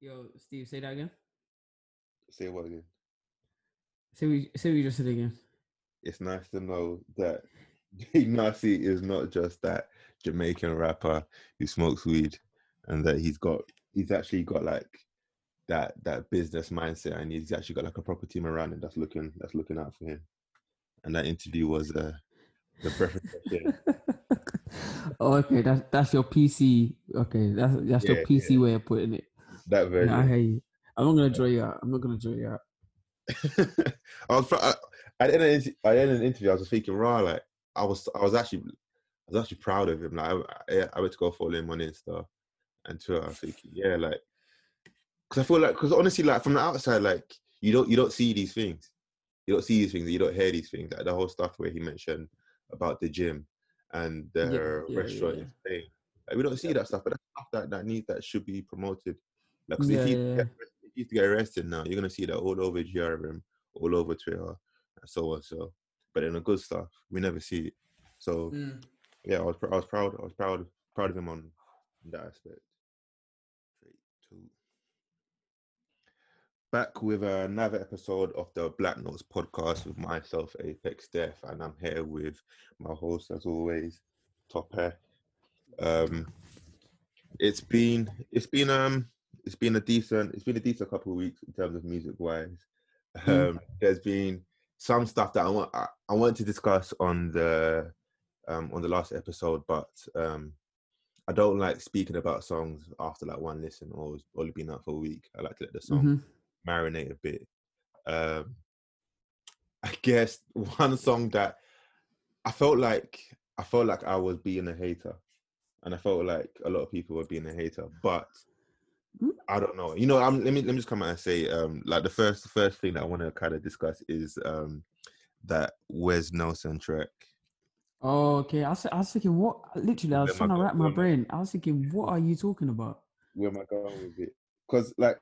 Yo, Steve, say that again. Say what again? Say we say we just said again. It's nice to know that Nasi is not just that Jamaican rapper who smokes weed, and that he's got he's actually got like that that business mindset, and he's actually got like a proper team around him that's looking that's looking out for him. And that interview was uh, the of oh, okay. That's that's your PC. Okay, that's that's your Yeah, PC way of putting it. That version. I hear you. I'm not gonna draw you out. I'm not gonna draw you out. I was I, at the end of the, inter- at the end of the interview, I was thinking, right, like I was, I was actually, I was actually proud of him. Like I, I, I went to go follow him on Insta and Twitter. I was thinking, yeah, like, because I feel like, because honestly, like from the outside, like you don't, you don't see these things, you don't see these things, you don't hear these things. Like the whole stuff where he mentioned about the gym and the yeah, restaurant yeah. in Spain. Like, we don't see that stuff, but that's stuff that that need that should be promoted. Like, 'cause Yeah, if you yeah, get, if you get arrested now, you're gonna see that all over GRM, all over Twitter, and so on. So, but in the good stuff, we never see it. So Mm. yeah, I was I was proud. I was proud proud of him on that aspect. Three, two. Back with another episode of the Black Notes podcast with myself, Apex Death, and I'm here with my host as always, Top Hair. Um, it's been it's been um it's been a decent it's been a decent couple of weeks in terms of music wise. Mm. Um, there's been some stuff that I want I, I want to discuss on the um on the last episode, but um I don't like speaking about songs after like one listen or only been out for a week. I like to let the song Mhm. marinate a bit. Um, I guess one song that I felt like I felt like I was being a hater, and I felt like a lot of people were being a hater, but Mm. I don't know. You know, I'm, let me let me just come out and say, um, like the first first thing that I want to kind of discuss is um that Wes Nelson track. Oh, okay. I was, I was thinking, what? Literally, I was Where trying to wrap my brain. I was thinking, what are you talking about? Where am I going with it? Because like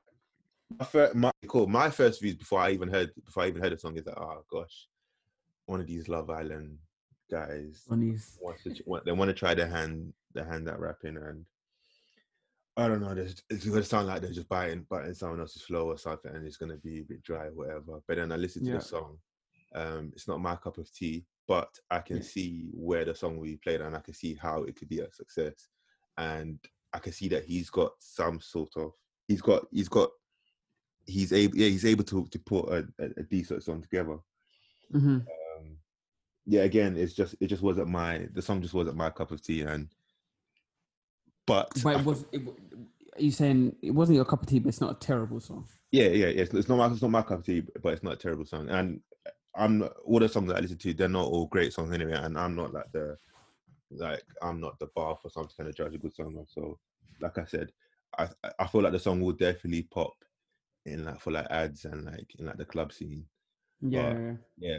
my first, my cool, my first views before I even heard before I even heard the song is like, oh gosh, one of these Love Island guys these, wants to want, they want to try their hand their hand at rapping and I don't know. It's gonna sound like they're just biting biting someone else's flow or something, and it's gonna be a bit dry, or whatever. But then I listen to Yeah. the song. Um, it's not my cup of tea, but I can Yeah. see where the song will be played, and I can see how it could be a success. And I can see that he's got some sort of he's got he's got he's able yeah he's able to to put a, a, a decent song together hmm um yeah again it's just it just wasn't my the song just wasn't my cup of tea and but but it was, it, are you saying it wasn't your cup of tea, but it's not a terrible song? yeah yeah yeah it's, it's not my it's not my cup of tea but it's not a terrible song and i'm not, all the songs that i listen to they're not all great songs anyway and i'm not like the like i'm not the bar for some kind of judge a good song on. so like i said i I- i feel like the song will definitely pop in like for like ads and like in like the club scene Yeah. But- yeah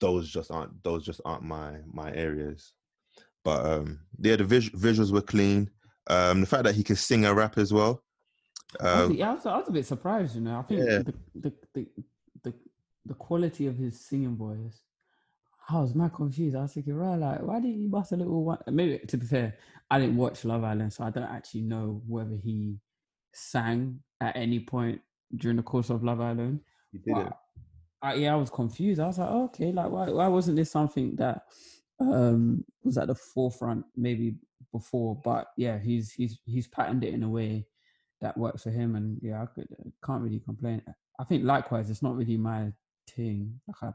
those just aren't those just aren't my my areas but um yeah the vis- visuals were clean um the fact that he can sing and rap as well I was, um, yeah, I was, I was a bit surprised, you know. I think Yeah. the, the, the the the quality of his singing voice, I was mad confused. I was thinking, right, like, why did he bust a little one? Maybe to be fair, I didn't watch Love Island, so I don't actually know whether he sang at any point during the course of Love Island. he did it I, yeah, I was confused. I was like, oh, okay, like why why wasn't this something that um was at the forefront maybe before? But yeah, he's he's he's patterned it in a way that works for him, and yeah, I could can't really complain. I think likewise, it's not really my thing. Like I,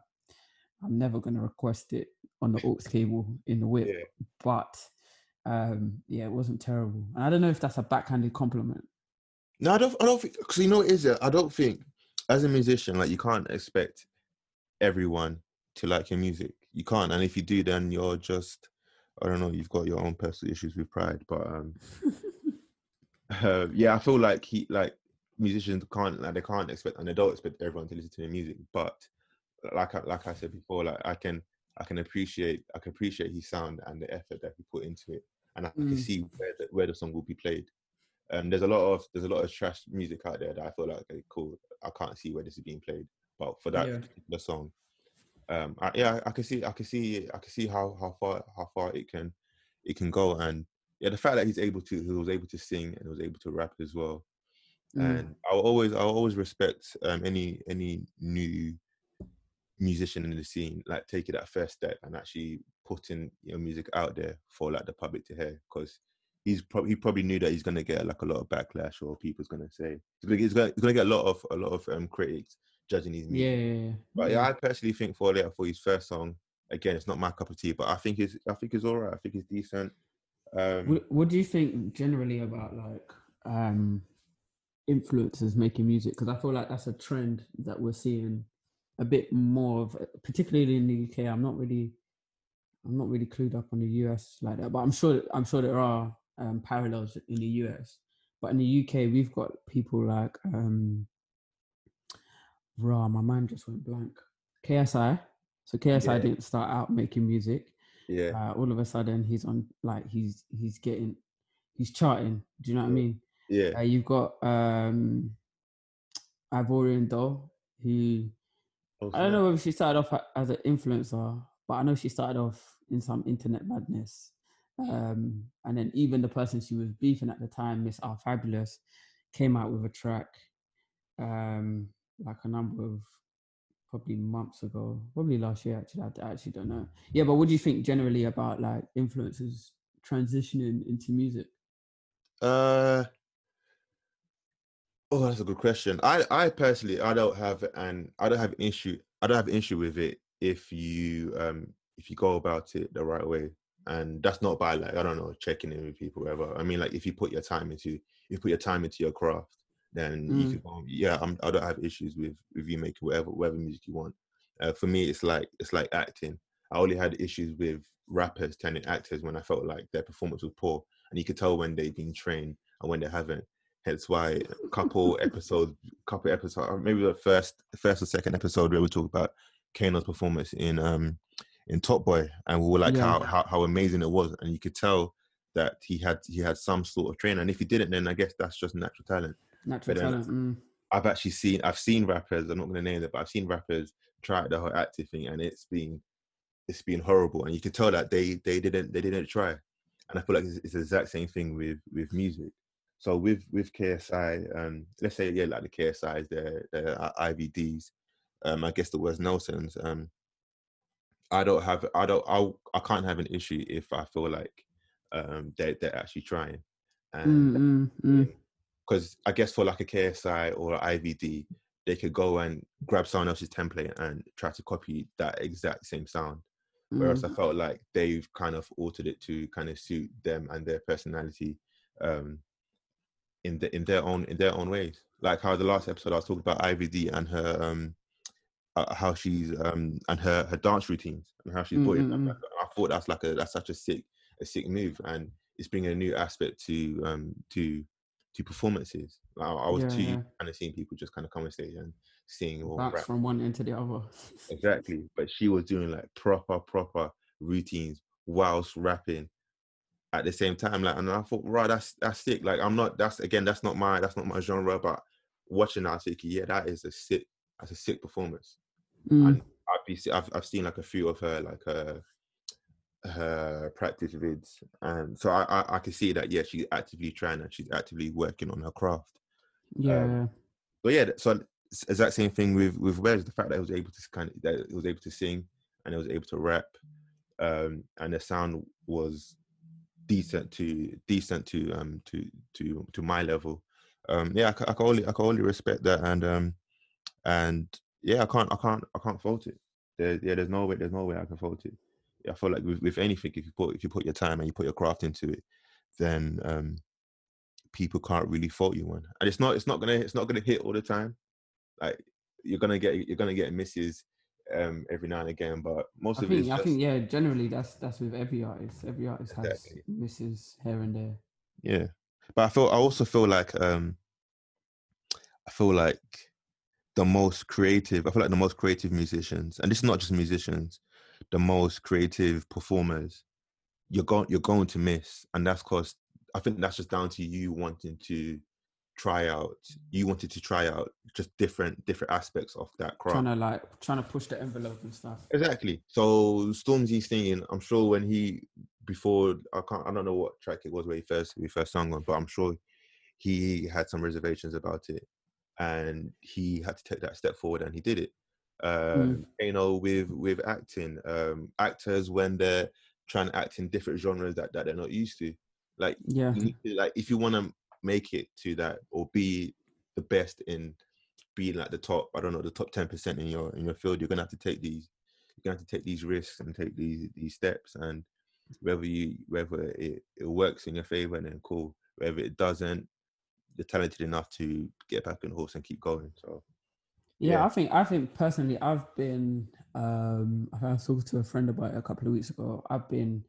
I'm never gonna request it on the aux cable in the whip, Yeah. but um yeah, it wasn't terrible. And I don't know if that's a backhanded compliment. No, I don't. I don't think because you know what it is. I don't think as a musician, like you can't expect everyone to like your music. You can't, and if you do, then you're just I don't know. You've got your own personal issues with pride, but um, uh, yeah, I feel like he like musicians can't like they can't expect and they don't expect everyone to listen to their music. But like I, like I said before, like I can I can appreciate I can appreciate his sound and the effort that he put into it, and I can Mm. see where the, where the song will be played. Um, there's a lot of there's a lot of trash music out there that I feel like okay, cool. I can't see where this is being played, but for that Yeah. particular song, um, I, yeah, I can see I can see I can see how how far how far it can it can go, and yeah, the fact that he's able to he was able to sing and was able to rap as well. Mm. and I'll always I'll always respect um, any any new musician in the scene like taking that first step and actually putting your music out there for like the public to hear because he's probably he probably knew that he's gonna get like a lot of backlash or people's gonna say he's gonna, he's gonna, he's gonna get a lot of a lot of um, critics judging his music. Yeah, yeah, yeah. But yeah, I personally think for Later for his first song, again, it's not my cup of tea, but I think it's I think it's all right. I think it's decent. Um, What, what do you think generally about like um influencers making music? Because I feel like that's a trend that we're seeing a bit more of, particularly in the UK. I'm not really, I'm not really clued up on the US like that, but I'm sure I'm sure there are um, parallels in the US. But in the UK, we've got people like um, raw. My mind just went blank. KSI. So KSI Yeah. didn't start out making music yeah, uh, all of a sudden he's on like he's he's getting he's charting do you know what i mean yeah, uh, you've got um ivorian doll who i don't know whether she started off as an influencer but i know she started off in some internet madness um and then even the person she was beefing at the time miss r fabulous came out with a track um like a number of probably months ago, probably last year actually. I, actually don't know. Yeah, but what do you think generally about like influencers transitioning into music? Uh, oh, that's a good question. I, I personally, I don't have an, I don't have an issue. I don't have an issue with it if you, um, if you go about it the right way, and that's not by like I don't know checking in with people, whatever. I mean, like if you put your time into, you put your time into your craft, then you Mm. can. Go, yeah, I'm, I don't have issues with with you making whatever whatever music you want. Uh, for me, it's like it's like acting. I only had issues with rappers turning actors when I felt like their performance was poor, and you could tell when they've been trained and when they haven't. Hence why a couple episodes, couple episodes, maybe the first, first or second episode where we talk about Kano's performance in um in Top Boy, and we were like Yeah. how, how how amazing it was, and you could tell that he had he had some sort of training, and if he didn't, then I guess that's just natural talent. Natural But talent. Mm. I've actually seen I've seen rappers. I'm not going to name them, but I've seen rappers try the whole acting thing, and it's been it's been horrible. And you can tell that they they didn't they didn't try. And I feel like it's, it's the exact same thing with with music. So with with KSI, um, let's say yeah, like the KSI's, the the IVDs, um, I guess the Wes Nelsons. Um, I don't have I don't I I can't have an issue if I feel like um they they're actually trying. And Mm, mm, mm. Because I guess for like a KSI or IVD, they could go and grab someone else's template and try to copy that exact same sound. Whereas I mm. felt like they've kind of altered it to kind of suit them and their personality um, in the, in their own in their own ways. Like how the last episode I was talking about IVD and her um, uh, how she's um, and her her dance routines and how she's Mm, brought it. mm, mm. back. I thought that's like a that's such a sick a sick move and it's bringing a new aspect to um to to performances. Like, I was Yeah, too yeah. kind of seeing people just kind of come on stage and Bounce rap. from one end to the other. Exactly. But she was doing like proper, proper routines whilst rapping at the same time. Like, and I thought, right, that's that's sick. Like, I'm not. That's again, that's not my that's not my genre. But watching that, thinking, yeah, that is a sick. That's a sick performance. Mm. And I've been, I've I've seen like a few of her like her her practice vids, and so I I, I can see that yeah, she's actively trying and she's actively working on her craft. Yeah. um, But yeah, so it's exact same thing with with Wes. The fact that he was able to kind of that he was able to sing and he was able to rap, um, and the sound was decent to decent to um to to to my level. Um, yeah, I, I can only I can only respect that, and um, and yeah, I can't I can't I can't fault it. There, yeah, there's no way there's no way I can fault it. I feel like with, with anything, if you put if you put your time and you put your craft into it, then um, people can't really fault you one. And it's not it's not gonna it's not gonna hit all the time. Like you're gonna get you're gonna get misses um, every now and again, but most I of it think I just think yeah, generally that's that's with every artist. Every artist has Exactly. misses here and there. yeah. But I feel I also feel like um, I feel like the most creative. I feel like the most creative musicians, and this is not just musicians, the most creative performers. You're going you're going to miss, and that's because I think that's just down to you wanting to try out. You wanted to try out just different different aspects of that craft. Trying to like trying to push the envelope and stuff. Exactly. So Stormzy singing, I'm sure when he before I can't I don't know what track it was where he first he first sung on, but I'm sure he had some reservations about it, and he had to take that step forward, and he did it. Um, You know, with with acting, um, actors when they're trying to act in different genres that, that they're not used to, like Yeah. to, like if you want to make it to that or be the best in being like the top, I don't know, the top ten percent in your in your field, you're gonna have to take these, you're gonna have to take these risks and take these these steps, and whether you whether it, it works in your favor, and then cool. Whether it doesn't, you're talented enough to get back on the horse and keep going. So Yeah, Yeah. I think I think personally, I've been. Um, I was talking to a friend about it a couple of weeks ago. I've been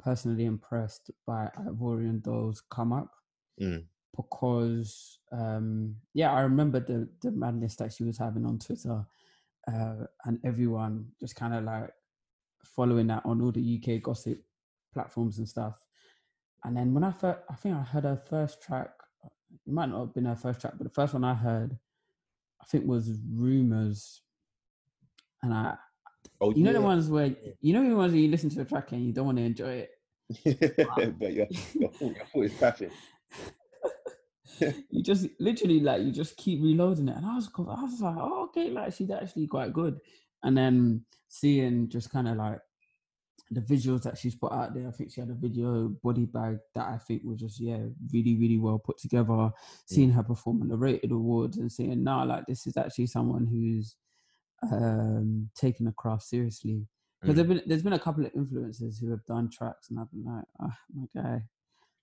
personally impressed by Ivorian Doll's come up Mm. because, um, yeah, I remember the the madness that she was having on Twitter, uh, and everyone just kind of like following that on all the UK gossip platforms and stuff. And then when I first, I think I heard her first track. It might not have been her first track, but the first one I heard I think was rumors, and I, oh you know, the ones where you know the ones where you listen to a track and you don't want to enjoy it. but yeah, your foot, your foot is you just literally like you just keep reloading it, and I was, I was like, oh, okay, like she's actually quite good. And then seeing just kind of like the visuals that she's put out there. I think she had a video body bag that I think was just yeah, really, really well put together. Seeing her perform at the rated awards and saying, nah, like this is actually someone who's um taking the craft seriously. Because Mm. there've been there's been a couple of influencers who have done tracks and I've been like, oh my guy.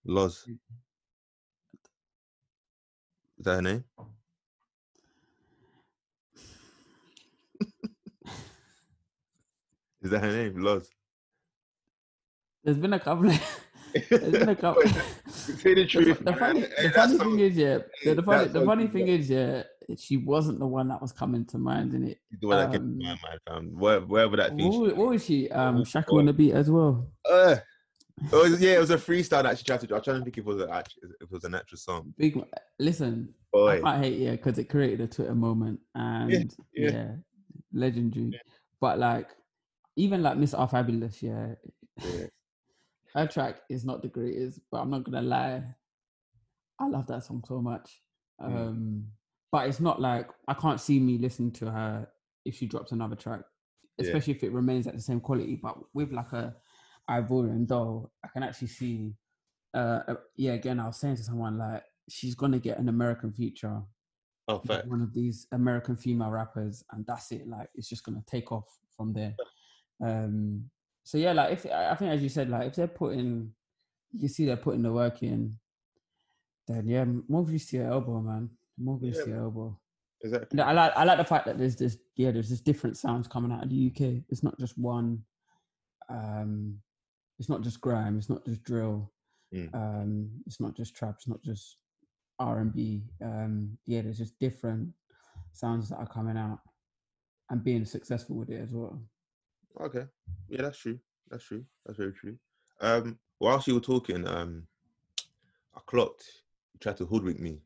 Loz. Is that her name? Is that her name? Loz. There's been a couple of there's been a couple Say the the, truth. fu- the funny, the funny thing is, yeah, the, the funny, the funny thing is, yeah, she wasn't the one that was coming to mind, in it. the one that came um, to mind, fam. Where, wherever that thing. What, what was she? Um, Shaka on the beat as well. Uh, it was, yeah, it was a freestyle that she tried to do. I was trying to think if it was, a, if it was an actual song. Big. Listen, I Boy, can't hate yeah because it created a Twitter moment and yeah, yeah. legendary. But like, even like Miss R Fabulous, yeah, yeah. Her track is not the greatest, but I'm not gonna lie, I love that song so much. Mm. Um, but it's not like I can't see me listening to her if she drops another track, Yeah. especially if it remains at the same quality. But with like a Ivorian doll, I can actually see. Uh, uh, yeah, again, I was saying to someone like she's gonna get an American feature Oh, fact. one of these American female rappers, and that's it. Like it's just gonna take off from there. Um, so yeah, like if I think as you said, like if they're putting, you see they're putting the work in, then yeah, more views to your elbow, man. More views Yeah, to your elbow. Exactly. And I like I like the fact that there's this yeah there's this different sounds coming out of the UK. It's not just one. Um, it's not just grime. It's not just drill. Mm. Um, it's not just trap. It's not just R and B. Um, yeah, there's just different sounds that are coming out and being successful with it as well. Okay. Yeah, that's true. That's true. That's very true. Um, whilst you were talking, um, I clocked. You tried to hoodwink me.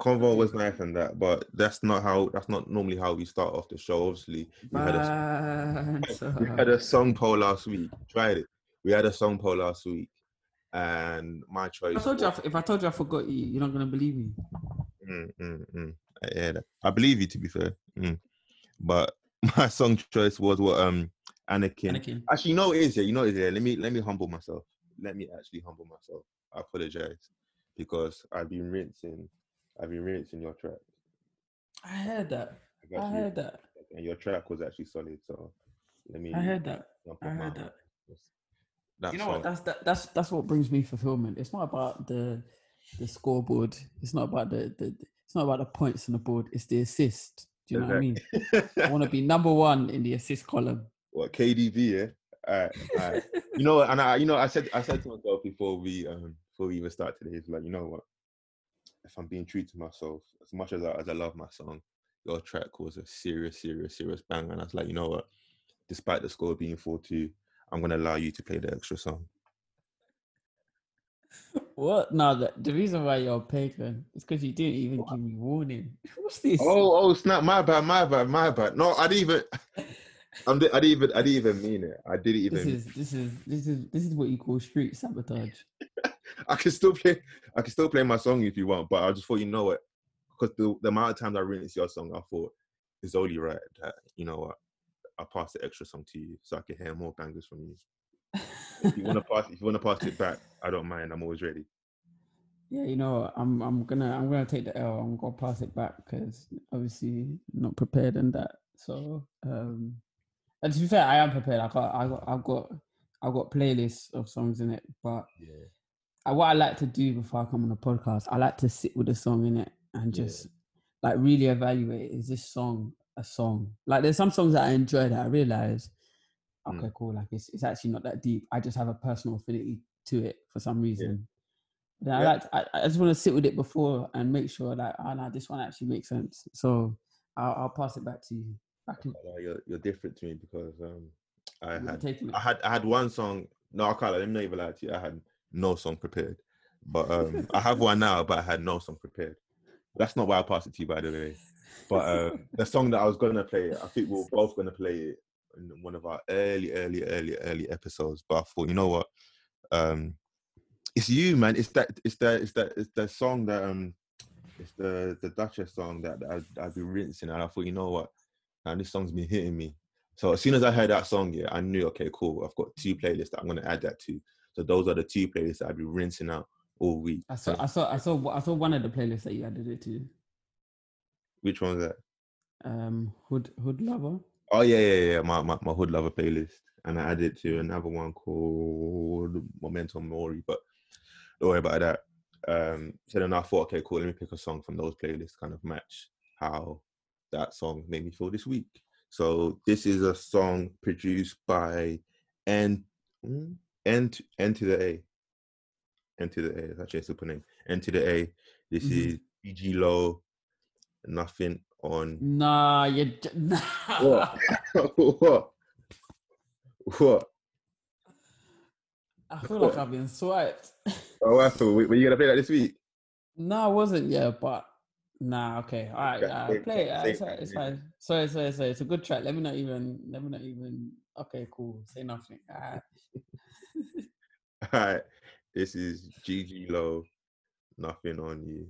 Convo was nice and that, but that's not how. That's not normally how we start off the show. Obviously, we had a we had a song poll last week. Tried it. We had a song poll last week, and my choice. I told you if I told you I forgot you, you're not gonna believe me. Mm, mm, mm. That. I believe you to be fair. Mm. But my song choice was what um Anakin. Anakin. Actually, you know what it is yeah. You know what it is yeah. Let me let me humble myself. Let me actually humble myself. I apologize because I've been rinsing. I've been rinsing your track. I heard that. I heard that. and your track was actually solid. So let me. I heard that. I heard that. That you know what? That's that, that's that's what brings me fulfillment. It's not about the the scoreboard. It's not about the, the it's not about the points on the board. It's the assist. Do you know what I mean? I want to be number one in the assist column. What KDB? Yeah. Alright, alright. you know, and I, you know, I said, I said to myself before we, um, before we even start today, it's like, you know what? If I'm being true to myself, as much as I, as I love my song, your track was a serious, serious, serious bang, and I was like, you know what? Despite the score being four two, I'm gonna allow you to play the extra song. What? No, the, the reason why you're pagan is because you didn't even give me warning. What's this? Oh, oh, snap! My bad, my bad, my bad. No, I didn't even. I'm, I didn't even. I didn't even mean it. I didn't even. this is this is this is this is what you call street sabotage. I can still play. I can still play my song if you want, but I just thought you know what, because the, the amount of times I rinse your song, I thought it's only right that you know what, I pass the extra song to you so I can hear more bangers from you. if you want to pass, if you want to pass it back, I don't mind. I'm always ready. Yeah, you know, I'm I'm gonna I'm gonna take the L. I'm gonna pass it back because obviously not prepared in that. So um and to be fair, I am prepared. I got I got I've got I've got playlists of songs in it, but Yeah. I, what I like to do before I come on a podcast, I like to sit with a song in it and Yeah. just like really evaluate is this song a song? Like there's some songs that I enjoy that I realize, Mm. okay, cool, like it's it's actually not that deep. I just have a personal affinity to it for some reason. Then I Yeah. like I, I just want to sit with it before and make sure that oh no, this one actually makes sense. So I'll, I'll pass it back to you. You're you're different to me because um I had. I had I had one song. No, I can't. Let me not even lie to you. I had no song prepared, but um I have one now, but I had no song prepared. That's not why I passed it to you, by the way. But uh, the song that I was gonna play, I think we we're both gonna play it in one of our early, early, early, early episodes. But I thought, you know what? Um, it's you, man. It's that. It's that. It's that. It's the song that um, it's the the Duchess song that, that I, I've been rinsing, and I thought, you know what? And this song's been hitting me. So as soon as I heard that song, yeah, I knew, okay, cool. I've got two playlists that I'm gonna add that to. So those are the two playlists that I've be rinsing out all week. I saw I saw I saw I saw one of the playlists that you added it to. which one was that? Um, Hood Hood Lover. Oh yeah, yeah, yeah. My, my my hood lover playlist, and I added to another one called Momentum Mori. But don't worry about that. Um, so then I thought, okay, cool. Let me pick a song from those playlists, kind of match how that song made me feel this week. So this is a song produced by N mm, N to, N to the A. N to the A. That's actually a super name. N to the A. This Mhm. is BG Low. Nothing on Nah, you j- nah. what? what? What? I feel like I've been swiped. Oh, I thought, were you gonna play that this week? no, I wasn't. Yeah, but nah. Okay, all right. Uh, play it. Uh, it's, fine, it's fine. Sorry, sorry, sorry. It's a good track. Let me not even. Let me not even. Okay, cool. Say nothing. Alright. All right, this is GG Low. Nothing on you.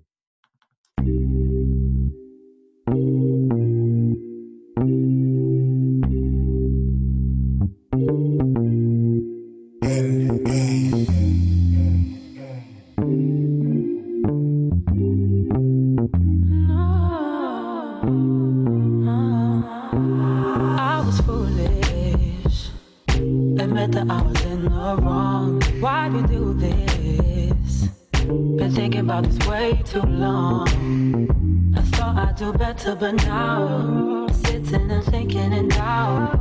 But now sitting and thinking in doubt.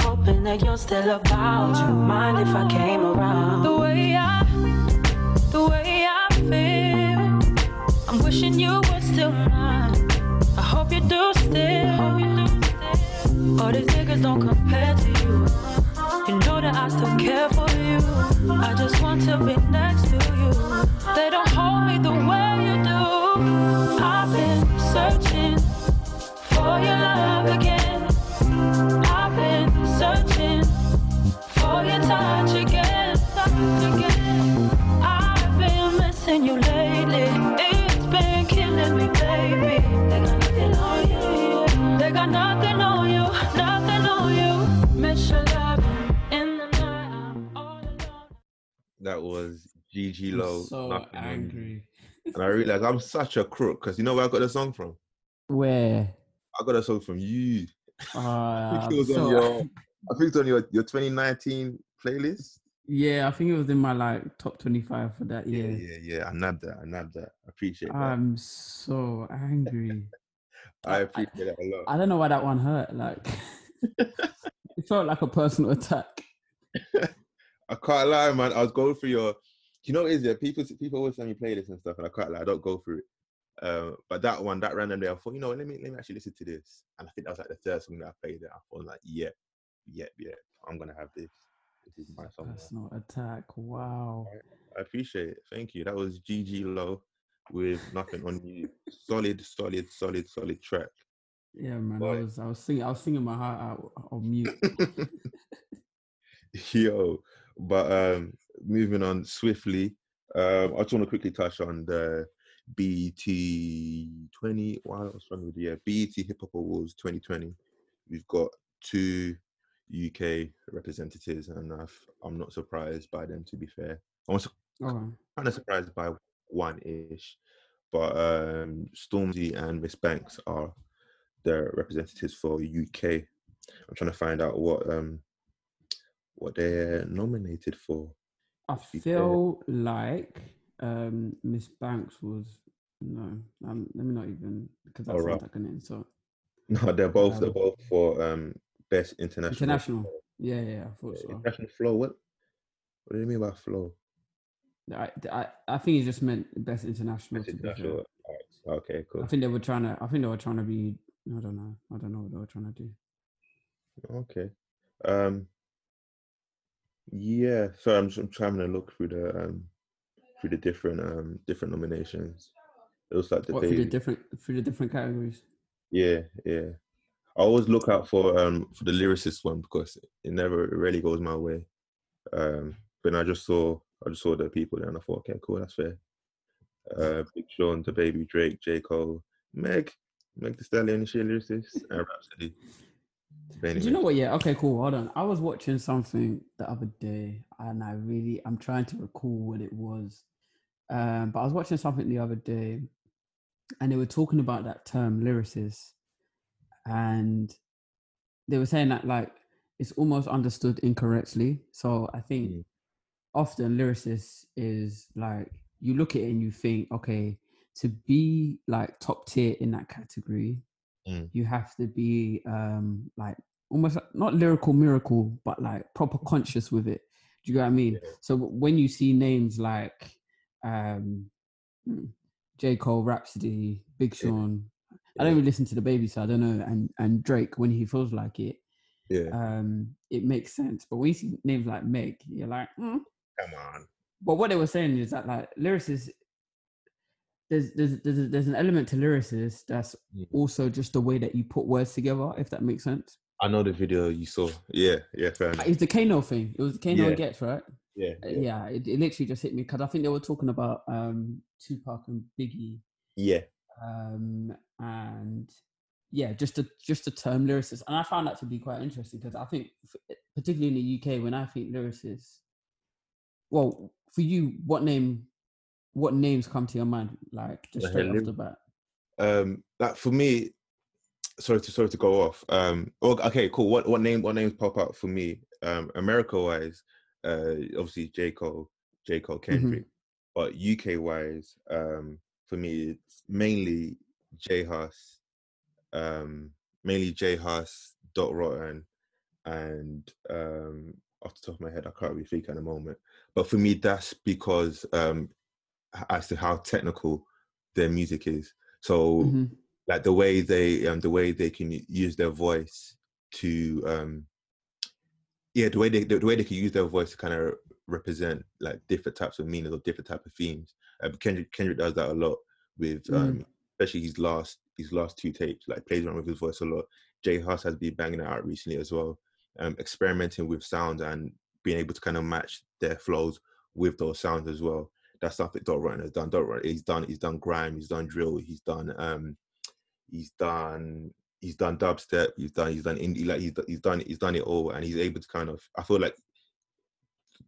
Hoping that you're still about. I'm such a crook because you know where I got the song from? Where? I got a song from you. Uh, I think it was on your, I think it's on your, your 2019 playlist. yeah, I think it was in my like top twenty-five for that Yeah, year. yeah, yeah. yeah. I nabbed that. I nabbed that. I appreciate that. I'm so angry. I I- appreciate that a lot. I don't know why that one hurt. Like, it felt like a personal attack. I can't lie, man. I was going through your. You know, what is yeah. People people always send me playlists and stuff, and I can't lie. I don't go through it. Uh, but that one, that random day, I thought, you know, let me let me actually listen to this. And I think that was like the third song that I played. It. I thought, like, yeah, yeah, yeah, I'm gonna have this. This is my song. Personal attack. Wow. I appreciate it. Thank you. That was GG Low with nothing on you. Solid, solid, solid, solid track. Yeah, man. I was I was singing I was singing my heart out on mute. Yo, but um, moving on swiftly. Um, I just want to quickly touch on the BET 20. Wow, what's wrong with the year? BET Hip Hop Awards 2020. We've got two UK representatives, and I've, I'm not surprised by them. To be fair, I was Okay. kind of surprised by one ish, but um, Stormzy and Miss Banks are the representatives for UK. I'm trying to find out what um what they're nominated for. I feel like um, Miss Banks was no. Um, let me not even because that Oh, sounds right. like an insult. No, they're both they're Um, both for um best international International. Yeah, yeah, I thought Yeah, so. international flow. What what do you mean by flow? I, I, I think he just meant best international. Best To be fair. international. Alright, Okay, cool. I think they were trying to. I think they were trying to be. I don't know. I don't know what they were trying to do. Okay. Um. Yeah. So I'm I'm trying to look through the um through the different um different nominations. It was like the What the different for the different categories? Yeah, yeah. I always look out for um for the lyricist one because it never it rarely goes my way. Um, but I just saw I just saw the people there and I thought, okay, cool, that's fair. Uh, Big Sean, DaBaby Drake, J Cole, Meg, Meg the Stallion, she lyricist? And Rapsody. But Do you know what? Yeah. Okay. Cool. Hold on. I was watching something the other day, and I really, I'm trying to recall what it was. Um, but I was watching something the other day, and they were talking about that term lyricist, and they were saying that like it's almost understood incorrectly. So I think Mm. often lyricist is like you look at it and you think, okay, to be like top tier in that category, Mm. you have to be um like almost like- not lyrical miracle, but like proper conscious with it. Do you get what I mean? Yeah. So when you see names like um hmm, J. Cole, Rapsody, Big Yeah. Sean, I don't Yeah. really listen to DaBaby, so I don't know, and and Drake when he feels like it, yeah, um, it makes sense. But when you see names like Meg, you're like, mm. come on. but what they were saying is that like lyricists, there's there's there's, there's an element to lyricists that's Mm. also just the way that you put words together, if that makes sense. I know the video you saw. Yeah, yeah, fair enough. It's the Kano thing. It was the Kano Yeah. gets right. Yeah, Uh, yeah, Yeah, it, it literally just hit me because I think they were talking about um Tupac and Biggie, yeah. um, and yeah, just the just the term lyricist, and I found that to be quite interesting because I think, particularly in the UK, when I think lyricist, well, for you, what name, what names come to your mind, like just straight off the bat? Um, like for me, sorry to sorry to go off. Um, oh, okay, cool. What what name what names pop out for me? Um, America wise, uh, obviously J Cole, J Cole, Kendrick. But UK wise, um, for me it's mainly J Hus, um, mainly J Hus, Dot Rotten, and um, off the top of my head, I can't really think at the moment. But for me, that's because um, as to how technical their music is. So Mhm. like the way they um the way they can use their voice to um yeah the way they the way they can use their voice to kind of represent like different types of meanings or different type of themes um, kendrick kendrick does that a lot with Mm. um especially his last his last two tapes like plays around with his voice a lot J Hus has been banging it out recently as well um experimenting with sound and being able to kind of match their flows with those sounds as well that's something Dot Rotten has done. Dot Rotten, he's done he's done grime, he's done drill, he's done um he's done he's done dubstep, he's done he's done indie, like he's he's done he's done it all, and he's able to kind of I feel like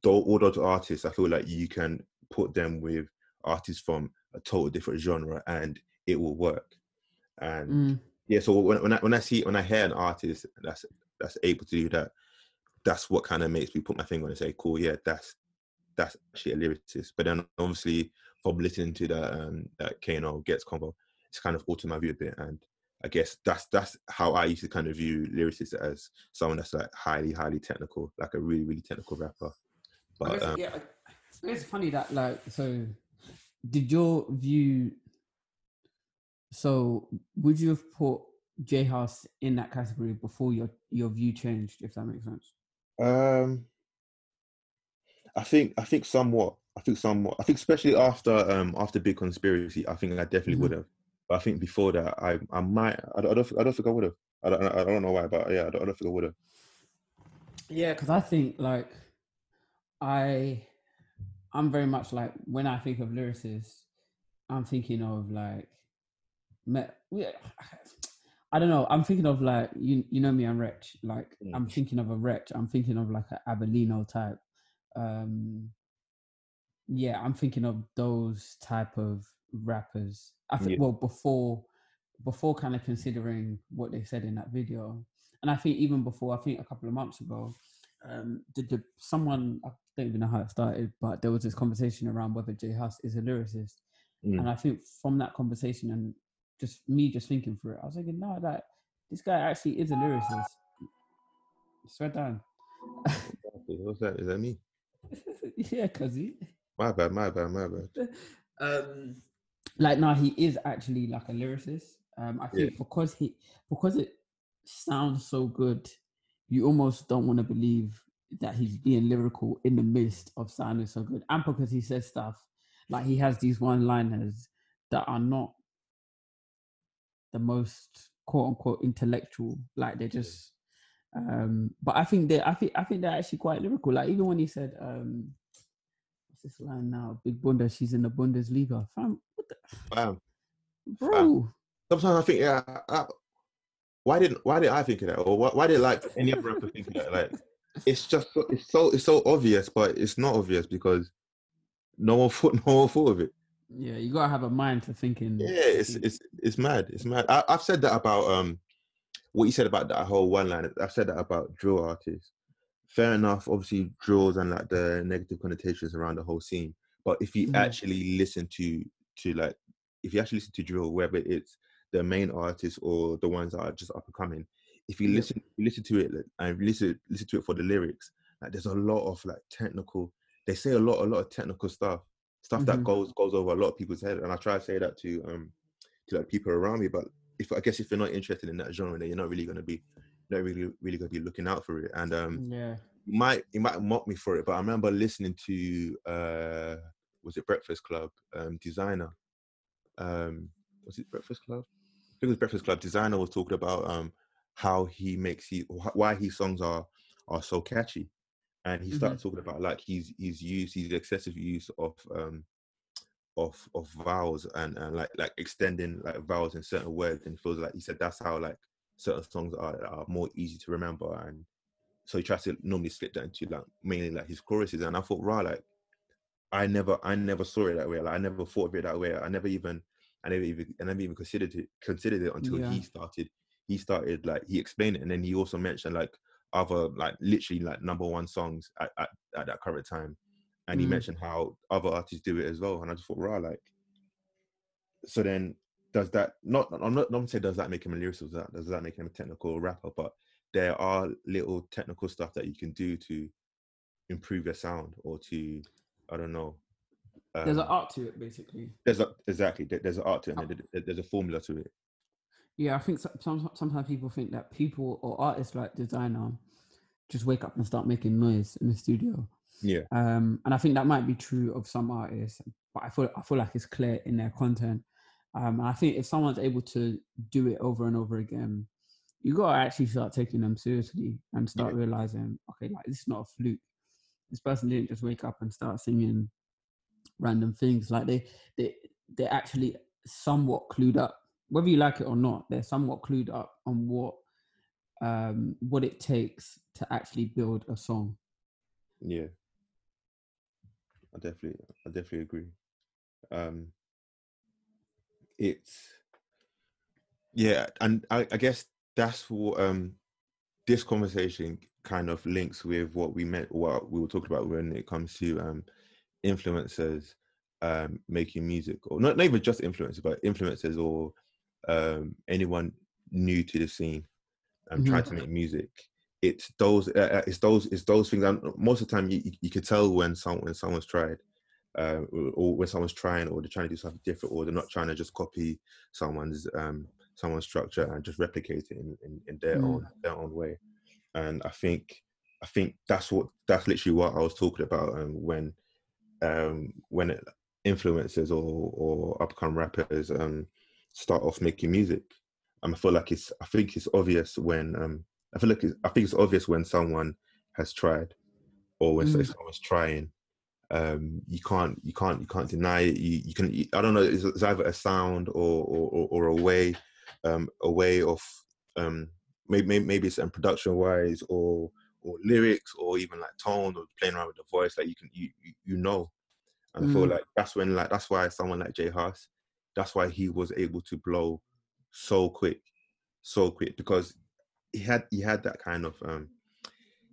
all those artists, I feel like you can put them with artists from a total different genre and it will work. And Mm. yeah, so when when I when I see when I hear an artist that's that's able to do that, that's what kind of makes me put my finger on and say, cool, yeah, that's that's actually a lyricist. But then obviously from listening to that um that Kano gets combo, it's kind of altered my view a bit. And I guess that's that's how I used to kind of view lyricists as someone that's like highly, highly technical, like a really, really technical rapper. But guess, um, yeah, I I guess it's funny that like so. Did your view? So would you have put J Hus in that category before your your view changed? If that makes sense. Um, I think I think somewhat. I think somewhat. I think especially after um after Big Conspiracy, I think I definitely Mhm. would have. But I think before that, I I might. I don't. I don't, think- I don't think I would have. I don't. I don't know why, but yeah, I don't, I don't think I would have. Yeah, because I think like I I'm very much like when I think of lyricists, I'm thinking of like, I don't know. I'm thinking of like you. You know me. I'm Wretch. Like Mm. I'm thinking of a Wretch. I'm thinking of like an Avelino type. Um, yeah, I'm thinking of those type of rappers. I think Yeah. well before before kind of considering what they said in that video, and I think even before, I think a couple of months ago, um, did the, someone I don't even know how it started, but there was this conversation around whether J Hus is a lyricist, Mm. and I think from that conversation and just me just thinking through it, I was thinking, no, that this guy actually is a lyricist. Swear down. What's that? Is that me? yeah, he My bad, my bad, my bad. um like now he is actually like a lyricist. Um i think because he because it sounds so good you almost don't want to believe that he's being lyrical in the midst of sounding so good. And because he says stuff like he has these one liners that are not the most quote unquote intellectual. Like they're just um but i think they i think i think they're actually quite lyrical like even when he said um what's this line now big bunda she's in the bundesliga fam what the Bam. bro Sometimes I think, yeah, I, why didn't why did I think of that, or why, why did like any other rapper think of that? Like, it's just so- it's so it's so obvious, but it's not obvious because no one thought no one thought of it. yeah you gotta have a mind to thinking Yeah, it's it's it's mad. It's mad. I, I've said that about um what you said about that whole one line. I've said that about drill artists. Fair enough. Obviously, drills and like the negative connotations around the whole scene. But if you Mhm. actually listen to to like, if you actually listen to drill, whether it's the main artists or the ones that are just up and coming, if you listen you listen to it and listen listen to it for the lyrics, like there's a lot of like technical. They say a lot a lot of technical stuff, stuff that Mhm. goes goes over a lot of people's head. And I try to say that to um to like people around me. But if I guess if you're not interested in that genre, then you're not really gonna be not really really gonna be looking out for it. And um yeah you might you might mock me for it, but I remember listening to uh was it Breakfast Club um Desiigner. Um was it Breakfast Club? I think it was Breakfast Club. Desiigner was talking about um how he makes he why his songs are are so catchy. And he started talking about like he's he's used his excessive use of um of of vowels and, and like like extending like vowels in certain words and he feels like he said that's how like certain songs are are more easy to remember and so he tries to normally slip that into like mainly like his choruses and I thought right like I never I never saw it that way like I never thought of it that way I never even I never even I never even considered it considered it until Yeah. he started he started like he explained it and then he also mentioned like other like literally like number one songs at, at, at that current time and he Mm. mentioned how other artists do it as well and I just thought right like so then does that not I'm not I'm not saying does that make him a lyricist does that does that make him a technical rapper but there are little technical stuff that you can do to improve your sound or to I don't know there's an um, art to it basically there's a exactly there- there's an art to it and there- there- there's a formula to it Yeah, I think so- some, sometimes people think that people or artists like Desiigner just wake up and start making noise in the studio. Yeah Um, and I think that might be true of some artists, but I feel I feel like it's clear in their content. Um, and I think if someone's able to do it over and over again, you gotta actually start taking them seriously and start realizing, okay, like this is not a fluke. This person didn't just wake up and start singing random things. Like they they they're actually somewhat clued up, whether you like it or not. They're somewhat clued up on what um what it takes to actually build a song. yeah I definitely I definitely agree. Um it's yeah and I, I guess that's what um this conversation kind of links with what we meant what we were talking about when it comes to um influencers um making music or not, not even just influencers but influencers or um anyone new to the scene and trying to make music it's those uh, uh, it's those it's those things. And most of the time you, you- you could tell when someone when someone's tried uh, or, when someone's trying or they're trying to do something different or they're not trying to just copy someone's um someone's structure and just replicate it in, in, in their Mm. own their own way. And i think i think that's what that's literally what i was talking about um, when um when influencers or or upcoming rappers um start off making music. Um, i feel like it's i think it's obvious when um i feel like it's, i think it's obvious when someone has tried or when Mm. someone's trying Um, you can't you can't you can't deny it. You you can I don't know. It's, it's either a sound or or, or a way um, a way of um, maybe maybe it's production wise or or lyrics or even like tone or playing around with the voice. Like you can you you, you know. And I feel Mm. like that's when like that's why someone like J Hus, that's why he was able to blow so quick, so quick because he had he had that kind of um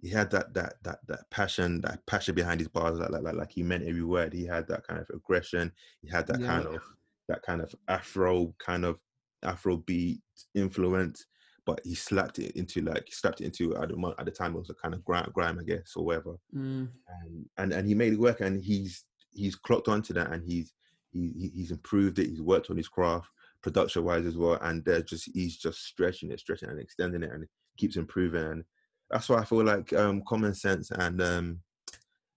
he had that that that that passion that passion behind his bars like like like, like he meant every word. He had that kind of aggression. He had that kind of that kind of afro kind of afro beat influence but he slapped it into like he slapped it into at the, at the time it was a kind of grime, grime i guess or whatever. Mm. and and and he made it work and he's he's clocked onto that and he's he, he- he's improved it. He's worked on his craft production wise as well and they're just he's just stretching it stretching it and extending it and keeps improving and that's why i feel like um common sense and um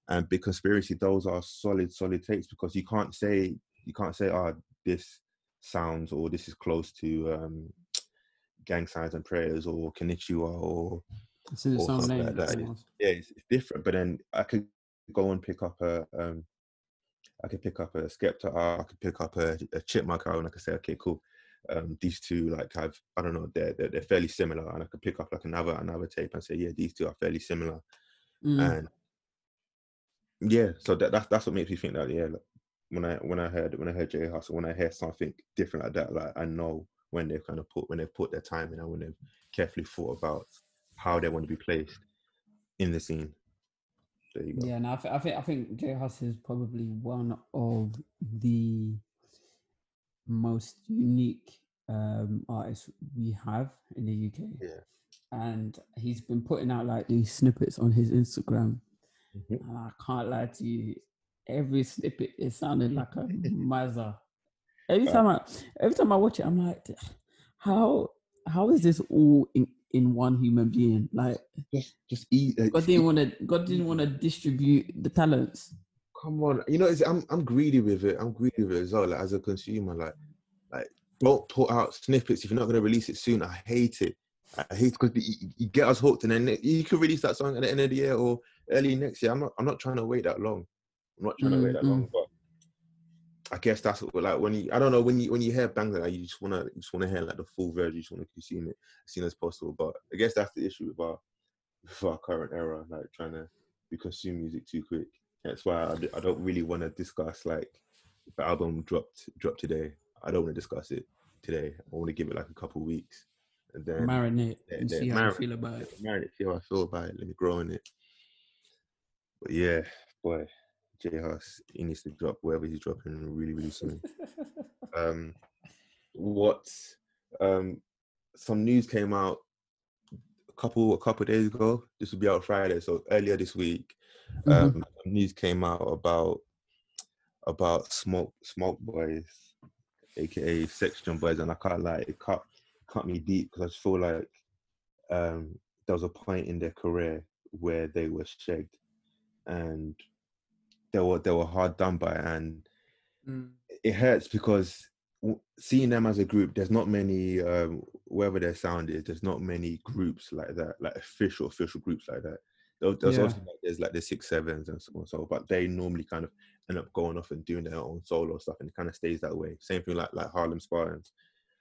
and big conspiracy those are solid solid takes because you can't say you can't say oh this sounds or this is close to um gang signs and prayers or Konnichiwa or It's or something like that. almost. yeah, it's, it's different. But then I could go and pick up a, um, I could pick up a Skepta, uh, I could pick up a, a Chipmunk, and I could say, okay, cool. Um, these two like have, I don't know, they're, they're they're fairly similar, and I could pick up like another another tape and say, yeah, these two are fairly similar, Mm. and yeah, so that that's that's what makes me think that yeah, like, when I when I heard when I heard Jay Hustle, when I hear something different like that, like I know when they've kind of put when they've put their time in and when they've carefully thought about how they want to be placed in the scene. There you go. Yeah, no, I, th- I think I think J Hus is probably one of the most unique um, artists we have in the UK. Yeah. And he's been putting out like these snippets on his Instagram, Mhm. and I can't lie to you, every snippet it sounded like a mazza. Every Uh, time I every time I watch it, I'm like, how how is this all in, in one human being? Like Just just eat. uh, God didn't want to God didn't want to distribute the talents. come on you know i'm i'm greedy with it i'm greedy with it as well like as a consumer like like don't put out snippets if you're not going to release it soon i hate it i hate because you, you get us hooked and then you can release that song at the end of the year or early next year i'm not i'm not trying to wait that long i'm not trying to wait that Mm, long but i guess that's what, like when you i don't know when you when you hear bang like you just want to you just want to hear like the full version you just want to consume it as soon as possible but i guess that's the issue with our with our current era like trying to we consume music too quick that's why I don't really want to discuss like if the album dropped dropped today. I don't want to discuss it today. I want to give it like a couple weeks and then Marinate yeah, and see how I feel about it. marinate, see how I feel about it. Let me grow in it. But yeah, boy, J Hus, he needs to drop wherever he's dropping really, really soon. um, what? Um, some news came out a couple a couple days ago. This will be out Friday, so earlier this week um, news came out about about smoke smoke boys, aka section boys, and I can't lie, it cut cut me deep because I just feel like um, there was a point in their career where they were shagged, and they were they were hard done by, and Mm. it hurts because seeing them as a group, there's not many um, wherever their sound is. There's not many groups like that, like official official groups like that. There- There's Yeah. also like, there's like the six sevens and so on, so but they normally kind of end up going off and doing their own solo stuff, and it kind of stays that way. Same thing like like Harlem Spartans.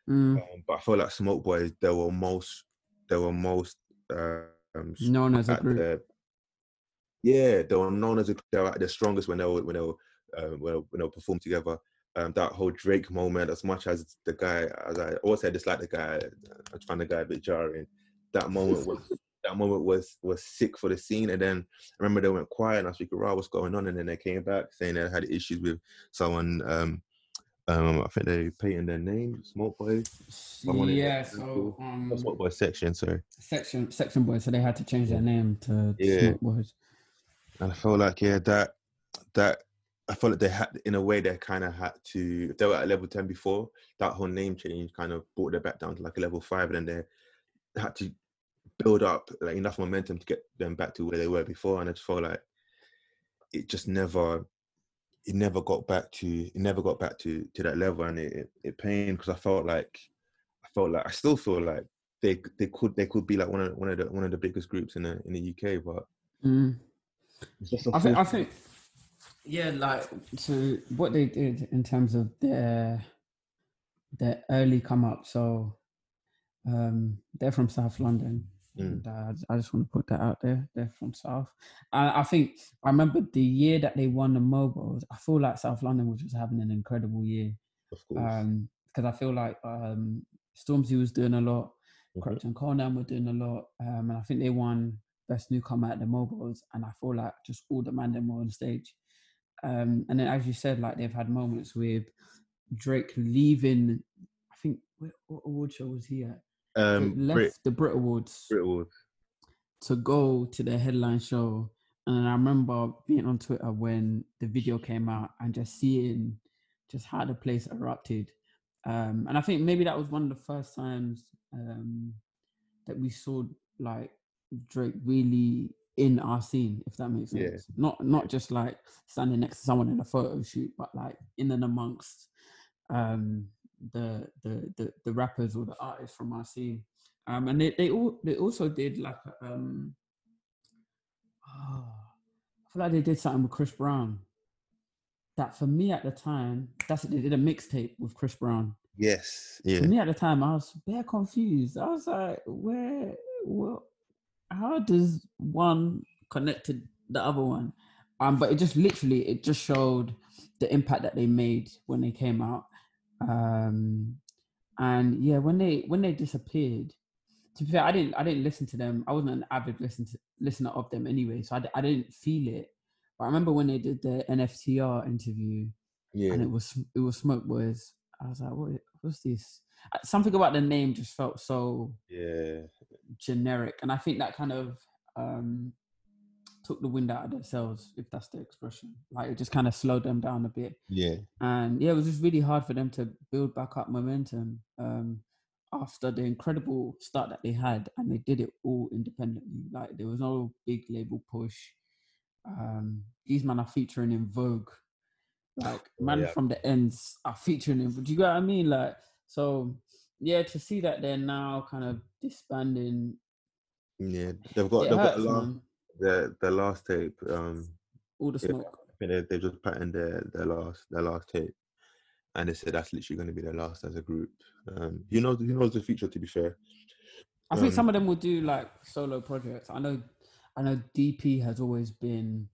Mm. Um, but I feel like Smoke Boys, they were most they were most um, Known as a group. their- yeah, they were known as they were their strongest when they were when they were um, when, they, when they were performed together. Um, that whole Drake moment, as much as the guy, as I always say, I dislike the guy, I find the guy a bit jarring. That moment was that moment was was sick for the scene. And then I remember they went quiet, and I was thinking, "Wow, what's going on?" And then they came back saying they had issues with someone. Um, um, I think they painted their name, Smoke Boys. someone Yeah, so um, Smoke Boys section, sorry. section section boys, so they had to change their name to Yeah. Smoke Boys. And I felt like yeah, that that I felt like they had in a way they kind of had to. If they were at level ten before, that whole name change kind of brought them back down to like a level five, and then they had to build up like enough momentum to get them back to where they were before. And I just felt like it just never, it never got back to, it never got back to to that level, and it it, it pained because I felt like, I felt like I still feel like they they could they could be like one of one of the one of the biggest groups in the in the UK, but Mm. I think I think Yeah, like so what they did in terms of their their early come up. So um they're from South London. Mm. And, uh, I just want to put that out there. They're from South. I, I think I remember the year that they won the MOBOs. I feel like South London was just having an incredible year. Of course. Um, because I feel like um Stormzy was doing a lot. Mhm. Krept and Konan were doing a lot. Um, and I think they won best newcomer at the MOBOs. And I feel like just all the man them were on stage. Um, and then as you said, like they've had moments with Drake leaving. I think what award show was he at? Um, left Brit, the Brit Awards Brit Awards. to go to the headline show. And I remember being on Twitter when the video came out and just seeing just how the place erupted. Um, and I think maybe that was one of the first times um, that we saw like Drake really in our scene, if that makes Yeah. sense. Not not just like standing next to someone in a photo shoot, but like in and amongst um, the, the the the rappers or the artists from our scene. Um, and they they all they also did like um, oh, I feel like they did something with Chris Brown. That for me at the time, that's they did a mixtape with Chris Brown. Yes. Yeah. For Yeah. me at the time, I was very confused. I was like, where, well, how does one connect to the other one? Um, but it just literally it just showed the impact that they made when they came out. Um, and yeah, when they when they disappeared, to be fair, I didn't I didn't listen to them. I wasn't an avid listen to, listener of them anyway, so I, I didn't feel it. But I remember when they did the NFTR interview, Yeah. and it was it was Smoke Boys. I was like, what what's this? Uh, Something about the name just felt so Yeah. generic, and I think that kind of um, took the wind out of sails, if that's the expression. Like it just kind of slowed them down a bit, Yeah. and yeah, it was just really hard for them to build back up momentum um, after the incredible start that they had, and they did it all independently. Like there was no big label push. Um, these men are featuring in Vogue like man yeah. from the ends are featuring him. Do you get what I mean? Like, so yeah, to see that they're now kind of disbanding, Yeah. They've got they've got hurts, the last man. their their last tape. Um All the smoke. They, they just patterned their, their last their last tape, and they said that's literally going to be their last as a group. Um, who knows? Who knows the future? To be fair, I think Um, some of them will do like solo projects. I know, I know DP has always been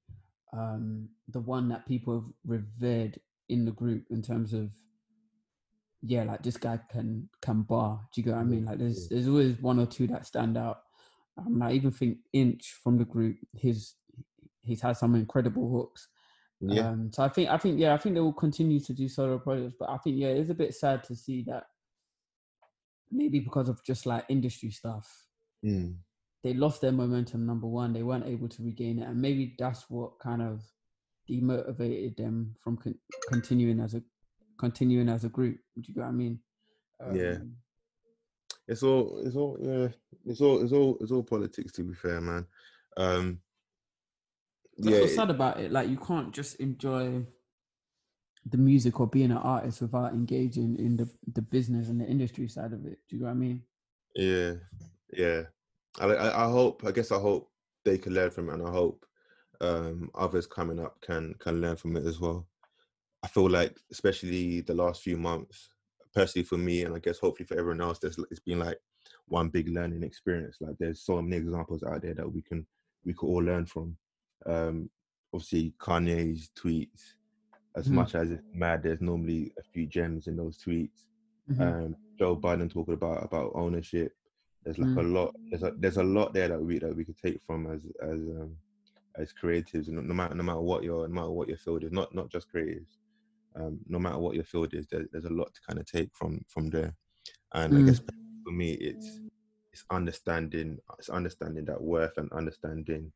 um, the one that people have revered in the group in terms of, yeah, like this guy can can bar. Do you get what I mean? Like there's there's always one or two that stand out. Um, I even think Inch from the group, his he's had some incredible hooks. yeah, Um, so I think I think yeah, I think they will continue to do solo projects, but I think yeah, it's a bit sad to see that maybe because of just like industry stuff, Mm. They lost their momentum. Number one, they weren't able to regain it, and maybe that's what kind of demotivated them from con- continuing as a continuing as a group. Do you get what I mean? Yeah. Um, it's all it's all yeah, it's all it's all it's all politics. To be fair, man. Um, That's yeah, what's sad about it. Like you can't just enjoy the music or being an artist without engaging in the the business and the industry side of it. Do you know what I mean? Yeah, yeah. I, I, I hope. I guess I hope they can learn from it, and I hope um, others coming up can can learn from it as well. I feel like, especially the last few months, personally for me, and I guess hopefully for everyone else, there's it's been like one big learning experience. Like there's so many examples out there that we can we could all learn from. Um, obviously, Kanye's tweets, as Mhm. much as it's mad, there's normally a few gems in those tweets Mhm. um, Joe Biden talking about about ownership. There's like a lot. There's a there's a lot there that we that we could take from as as um, as creatives, no, no matter no matter what your no matter what your field is, not not just creatives. Um, no matter what your field is, there, there's a lot to kind of take from from there. And I Mm. guess for me, it's it's understanding it's understanding that worth and understanding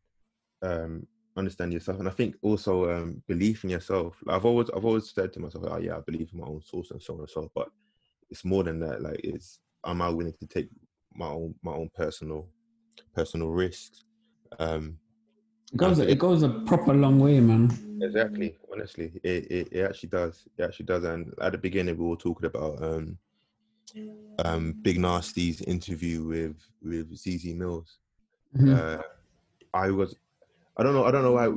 um understand yourself and i think also um belief in yourself like i've always i've always said to myself oh yeah i believe in my own source and so on and so on but it's more than that like it's am i willing to take my own my own personal personal risks um It goes it goes a proper long way, man. exactly honestly it, it it actually does it actually does and at the beginning we were talking about um um big nasty's interview with with Zeze Millz Mhm. uh, I was, I don't know, I don't know why.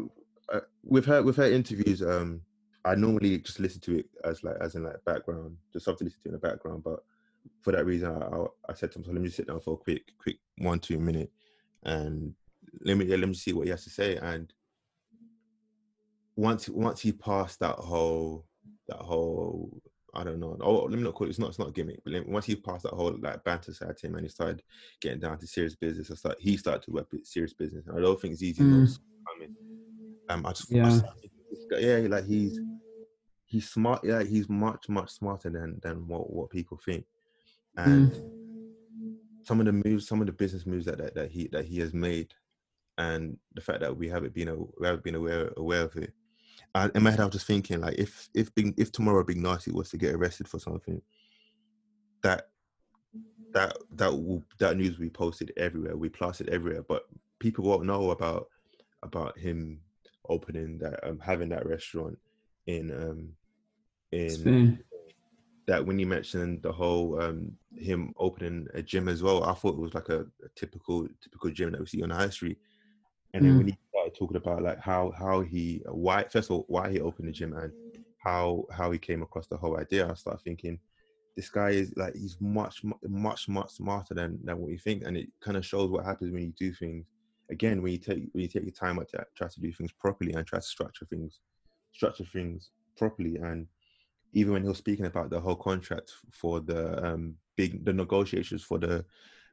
uh, with her with her interviews, um, I normally just listen to it as like as in like background, just something to listen to in the background. But for that reason, I, I, I said to him, so let me just sit down for a quick, quick one, two minute, and let me let me see what he has to say. And once once he passed that whole that whole I don't know. Oh, let me not call it. It's not. It's not a gimmick. But once he passed that whole like banter side to him, and he started getting down to serious business, I start. He started to work with serious business. And I don't think it's easy. Mm. Coming. Um, I just Yeah. I, yeah, like he's he's smart. Yeah, he's much much smarter than than what what people think. And some of the moves, some of the business moves that that, that he that he has made, and the fact that we haven't been a, we haven't been aware aware of it. I, in my head, I was just thinking like if if Big, if tomorrow Big Nasty was to get arrested for something, that that that will that news will be posted everywhere, we plastered everywhere, but people won't know about about him opening that um having that restaurant in um in Spain. That when you mentioned the whole um him opening a gym as well, I thought it was like a, a typical typical gym that we see on the high street. And then Mm. when he started talking about like how how he why first of all why he opened the gym and how how he came across the whole idea, I started thinking this guy is like he's much much much smarter than than what you think, and it kind of shows what happens when you do things. Again, when you take when you take your time out to try to do things properly and try to structure things, structure things properly, and even when he was speaking about the whole contract for the um big the negotiations for the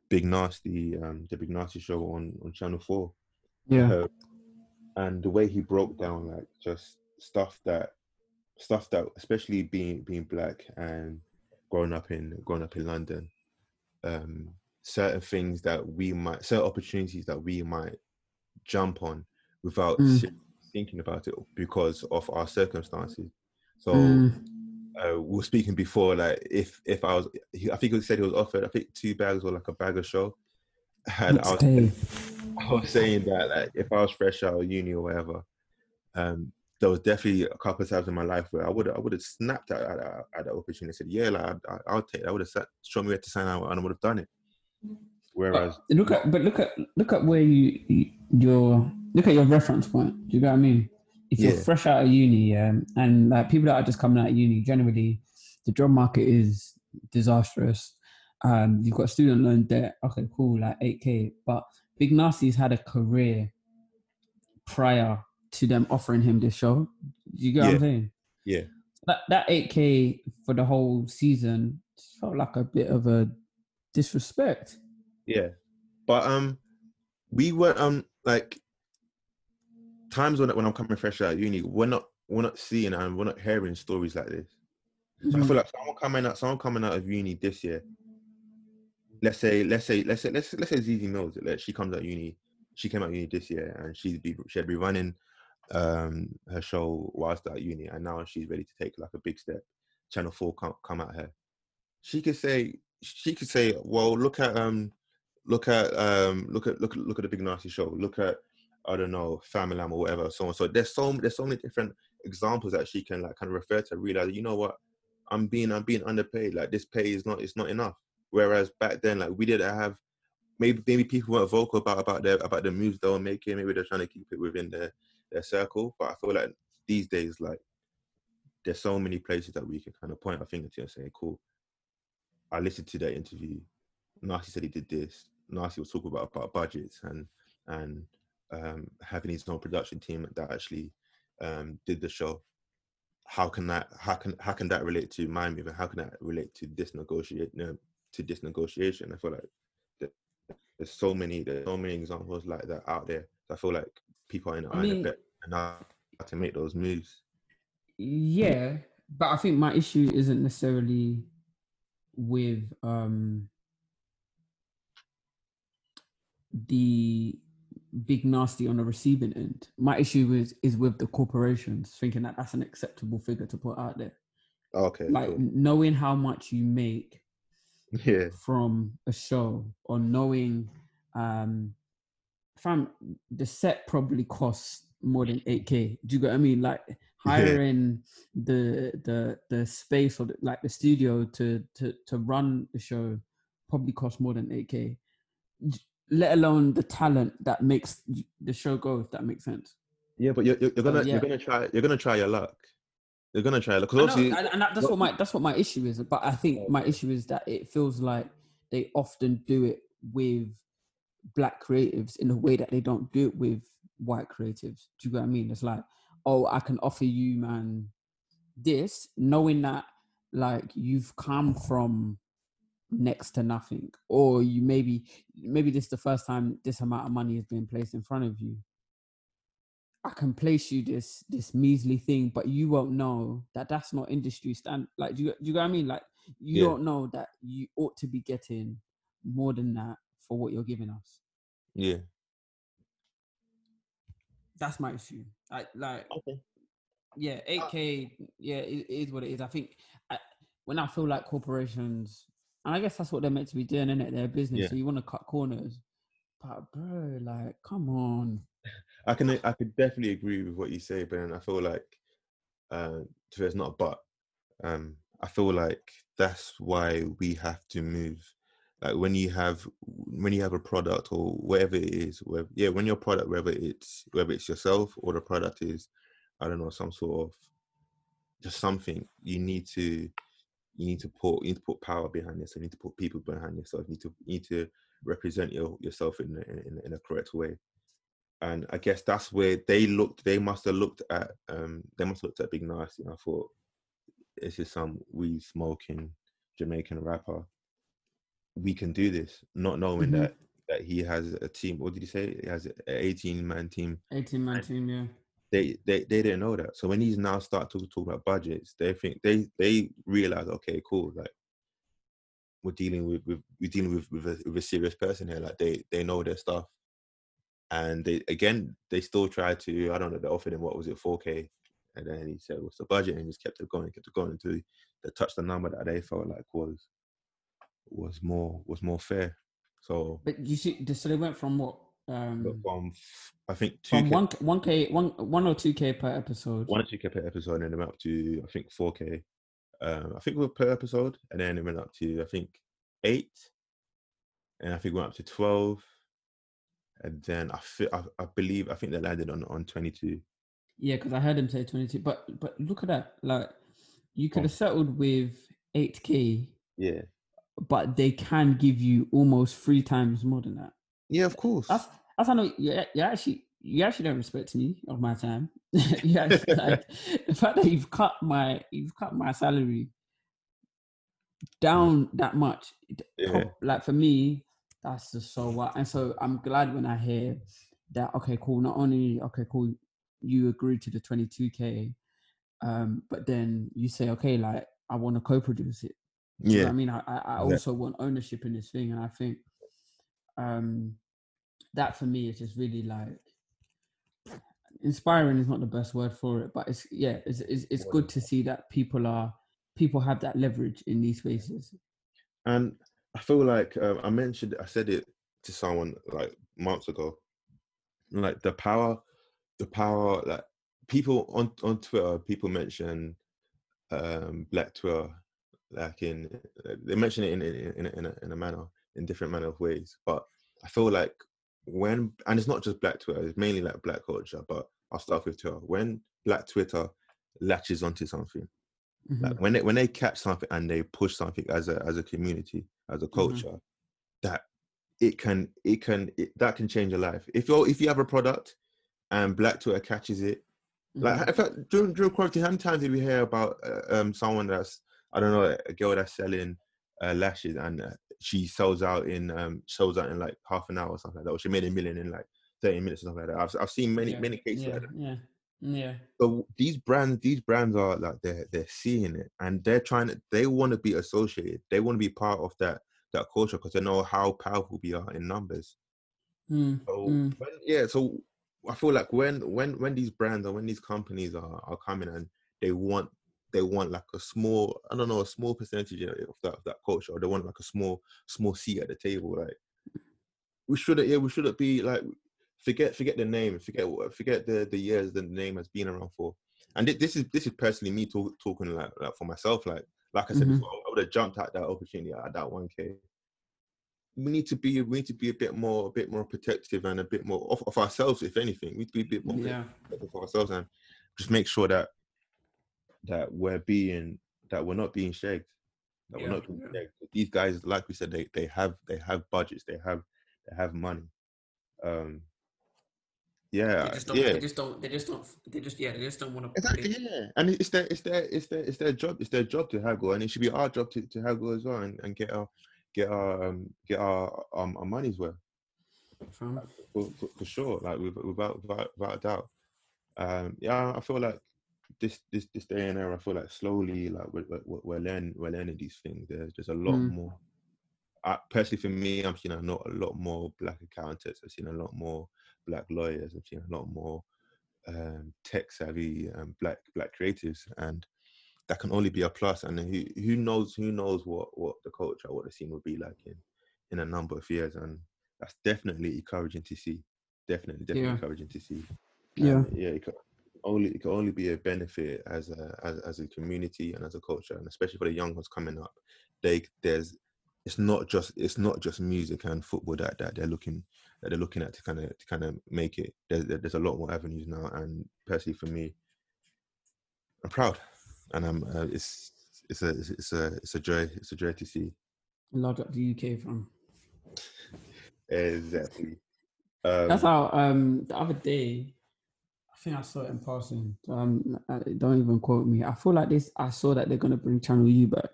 big nasty um the big nasty show on on channel 4 Yeah. uh, and the way he broke down like just stuff that stuff that especially being being black and growing up in growing up in london um certain things that we might certain opportunities that we might jump on without Mm. thinking about it because of our circumstances so Mm. Uh, we were speaking before, like if if I was, I think he said he was offered, I think two bags or like a bag of show, and I was, Hey. I was saying that like if I was fresh out of uni or whatever, um, there was definitely a couple of times in my life where I would I would have snapped at, at, at that opportunity and said, yeah, like I, I, I'll take. It. I would have sat, shown me where to sign out, and I would have done it. Whereas, But look at but look at look at where you you- your look at your reference point. Do you get what I mean? If you're Yeah. fresh out of uni, um, and like people that are just coming out of uni, generally the job market is disastrous. Um, you've got student loan debt. Okay, cool, like eight k. But Big Nasty's had a career prior to them offering him this show. Do you get what I'm saying? yeah, That that eight k for the whole season felt like a bit of a disrespect. Yeah, but um, we were um like times when when I'm coming fresh out of uni, we're not we're not seeing and we're not hearing stories like this. So I feel like someone coming out, someone coming out of uni this year. Let's say, let's say, let's say, let's let's say Zeze Millz. Like she comes out uni, she came out of uni this year, and she'd be she'd be running um her show whilst at uni, and now she's ready to take like a big step. Channel Four come come at her. She could say, she could say, well, look at um, look at um, look at look at look at the big nasty show. Look at I don't know, Family or whatever, so on. So there's so there's so many different examples that she can like kind of refer to. Realize, you know what, I'm being I'm being underpaid. Like this pay is not it's not enough. Whereas back then, like we didn't have maybe maybe people weren't vocal about about their about the moves they were making. Maybe they're trying to keep it within their their circle. But I feel like these days, like there's so many places that we can kind of point our finger to and say, cool. I listened to that interview. Nasty said he did this. Nasty was talking about about budgets and and um, having his own production team that actually um, did the show. How can that how can how can that relate to my move and how can that relate to this negotiate no, to this negotiation? I feel like there's so many there's so many examples like that out there. I feel like people are in, I are in mean- a bit enough to make those moves. Yeah, but I think my issue isn't necessarily with um the big nasty on the receiving end. My issue is is with the corporations thinking that that's an acceptable figure to put out there. Okay, Like cool. knowing how much you make yeah, from a show or knowing um from the set probably costs more than 8k do you get what i mean like hiring the the the space or the, like the studio to to to run the show probably costs more than 8k J- let alone the talent that makes the show go if that makes sense Yeah, but you're, you're, you're gonna Oh, yeah. you're gonna try you're gonna try your luck. You're gonna try because know, obviously and, and that's what my that's what my issue is. But I think my issue is that it feels like they often do it with black creatives in a way that they don't do it with white creatives. Do you get what I mean? It's like, oh, I can offer you, man, this, knowing that like you've come from next to nothing, or you maybe maybe this is the first time this amount of money is being placed in front of you. I can place you this this measly thing, but you won't know that that's not industry stand. Like, do you, do you get what I mean? Like, you Yeah. don't know that you ought to be getting more than that for what you're giving us. yeah. That's my issue. Like, like Okay. yeah, uh eight k. Yeah, it, it is what it is. I think I, when I feel like corporations, and I guess that's what they're meant to be doing, isn't it? Their business. Yeah. So you want to cut corners, but bro, like, come on. I can I could definitely agree with what you say, but I feel like uh to there's not a but. Um I feel like that's why we have to move. Like when you have when you have a product or whatever it is, where yeah, when your product, whether it's whether it's yourself or the product is, I don't know, some sort of just something, you need to you need to put you need to put power behind this. You need to put people behind yourself. You need to you need to represent your, yourself in, a- in in a correct way and I guess that's where they looked. They must have looked at. Um, they must have looked at Big Nasty. And I thought, this is some weed smoking Jamaican rapper. We can do this, not knowing Mhm. that that he has a team. What did he say? He has an eighteen man team. 18 man team, yeah. They they they didn't know that. So when he's now start to talk about budgets, they think they they realize, okay, cool, like we're dealing with, with we're dealing with with a, with a serious person here. Like they they know their stuff and they again they still try to I don't know they offered him what was it 4k and then he said what's the budget and just kept it going kept it going until they touched the number that they felt like was was more was more fair so But you see, so they went from what? Um, from I think from 2k one one k one one or two k per episode. one or 2k per episode and then it went up to I think 4k um I think it was per episode and then it went up to I think 8 and I think it went up to 12 and then I, fi- I I believe I think they landed on on 22 Yeah, because I heard him say twenty two. But but look at that. Like you could have settled with eight k, yeah but they can give you almost three times more than that. Yeah of course That's that's how I know you, you actually you actually don't respect me of my time. you actually, like the fact that you've cut my you've cut my salary down that much. Yeah. Like for me, that's just so what. And so I'm glad when I hear that. Okay, cool. Not only okay, cool. You agree to the 22k, um, but then you say, okay, like I want to co-produce it. Do you know yeah I mean, I, I, I Yeah. also want ownership in this thing, and I think um, that for me is just really like inspiring. Is not the best word for it, but it's yeah, it's it's, it's good to see that people are people have that leverage in these spaces. And I feel like um, I mentioned, I said it to someone like months ago. Like the power, the power, like people on on Twitter, people mention um, Black Twitter, like in they mention it in in in in a, in a manner, in different manner of ways. But I feel like when and it's not just Black Twitter, it's mainly like Black culture. But I'll start with Twitter. When Black Twitter latches onto something, Mhm. like when they when they catch something and they push something as a as a community as a culture that it can it can it, that can change your life if you're if you have a product and black twitter catches it like Mhm. in fact during during quarantine how many times did we hear about uh, um someone that's i don't know a girl that's selling uh, lashes and uh, she sells out in um sells out in like half an hour or something like that or she made a million in like 30 minutes or something like that i've, I've seen many Yeah, many cases yeah, like that yeah, yeah. so these brands these brands are like they're they're seeing it and they're trying to they want to be associated they want to be part of that that culture because they know how powerful we are in numbers Mm, so mm. when, yeah so i feel like when when when these brands or when these companies are are coming and they want they want like a small i don't know a small percentage of that of that culture or they want like a small small seat at the table like we shouldn't yeah we shouldn't be like forget forget the name forget what- forget the the years the name has been around for and this is this is personally me talk, talking like, like for myself like like i said Mhm. before i would have jumped at that opportunity at that 1k we need to be we need to be a bit more a bit more protective and a bit more of, of ourselves if anything we need to be a bit more Yeah. protective of ourselves and just make sure that that we're being that we're not being shagged that Yeah, we're not being yeah. shagged. these guys like we said they they have they have budgets they have they have money um yeah They just don't. yeah They just don't. They just don't. They just yeah. They just don't want to. Exactly, yeah, and it's their, it's their, it's their, it's their job, it's their job to haggle, and it should be our job to, to haggle as well, and, and get our, get our, um, get our, um, our money's worth for, for, for sure, like without, without, without a doubt. Um, yeah, I feel like this, this, this day and era, I feel like slowly, like we're, we're, we're learning, we're learning these things. There's just a lot Mm. more. I, personally, for me, I'm seeing a lot, a lot more black accountants. I've seen a lot more black lawyers. I've seen a lot more um, tech savvy um, black black creatives, and that can only be a plus. And who who knows who knows what what the culture, what the scene will be like in in a number of years, and that's definitely encouraging to see. Definitely, definitely Yeah. encouraging to see. Yeah. Um, yeah. Can only it can only be a benefit as a as, as a community and as a culture, and especially for the young ones coming up. They there's it's not just it's not just music and football that, that they're looking that they're looking at to kind of to kind of make it. There's there's a lot more avenues now, and personally for me, I'm proud, and I'm uh, it's it's a it's, a it's a joy it's a joy to see Large up the UK from. exactly. Um, That's how. Um, the other day, think I saw it in passing. Um, uh, don't even quote me. I feel like this. I saw that they're gonna bring Channel U back.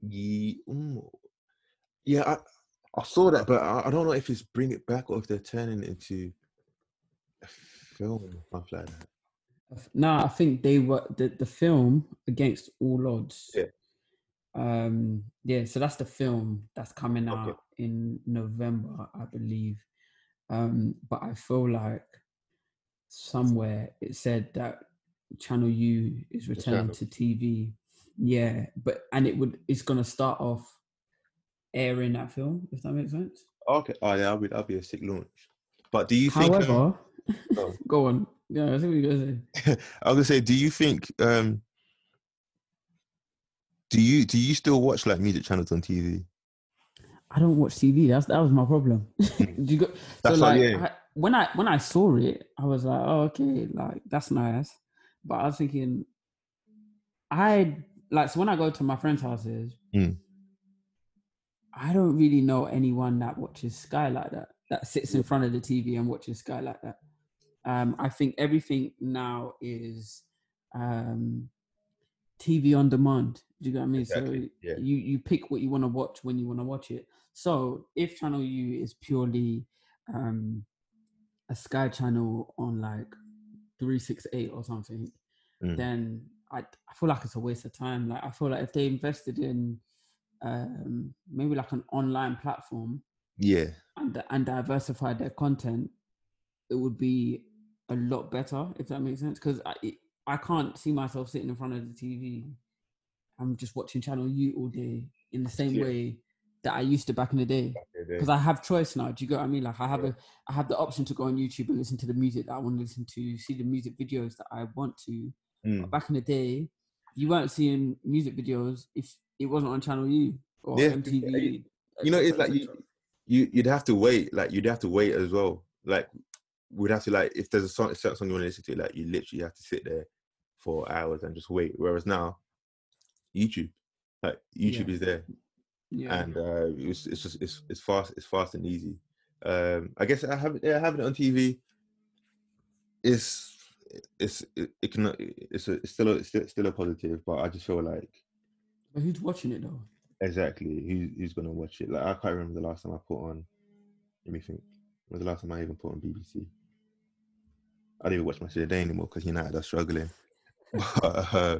Ye- mm. Yeah, I, I saw that, but I, I don't know if it's bring it back or if they're turning it into a film or something like that. No, I think they were the, the film against all odds. Yeah. Um. Yeah. So that's the film that's coming Okay. out in November, I believe. Um. But I feel like somewhere it said that Channel U is returning to TV. Yeah, but and it would it's gonna start off airing that film if that makes sense. Okay, oh yeah, that'll be that'll be a sick launch. But do you think? um, However, oh. go on. Yeah, I think we gonna say. I was gonna say, do you think? um Do you do you still watch like music channels on TV? I don't watch TV. That's that was my problem. Do you go, That's what- like yeah. When I when I saw it, I was like, oh okay, like that's nice. But I was thinking, I like so when I go to my friends' houses, Mm. I don't really know anyone that watches Sky like that. That sits in front of the TV and watches Sky like that. Um, I think everything now is um, TV on demand. Do you get what I mean? Exactly, So yeah. you you pick what you want to watch when you want to watch it. So if Channel U is purely um, a Sky channel on like three six eight or something, Mm. then I I feel like it's a waste of time. Like I feel like if they invested in um, maybe like an online platform Yeah, and and diversified their content, it would be a lot better if that makes sense. Because I I can't see myself sitting in front of the TV. I'm just watching Channel U all day in the same Yeah. way that I used to back in the day. Because I have choice now. Do you get what I mean? Like I have Yeah. a I have the option to go on YouTube and listen to the music that I want to listen to, see the music videos that I want to. Mm. Back in the day, you weren't seeing music videos if it wasn't on Channel U or Yeah, MTV. you know, it's like you, you you'd have to wait. Like you'd have to wait as well. Like we'd have to like if there's a song, a certain song you want to listen to, like you literally have to sit there for hours and just wait. Whereas now, YouTube, like YouTube Yeah. is there, Yeah. and uh, it's it's just it's it's fast it's fast and easy. Um, I guess I have yeah, having it on TV is it's it, it can it's a, it's still a, it's still, still a positive, but I just feel like But who's watching it though? Exactly. Who, who's gonna watch it? Like I can't remember the last time I put on. Let me think. When was the last time I even put on BBC? I don't even watch of the Day anymore because United are struggling. but, uh,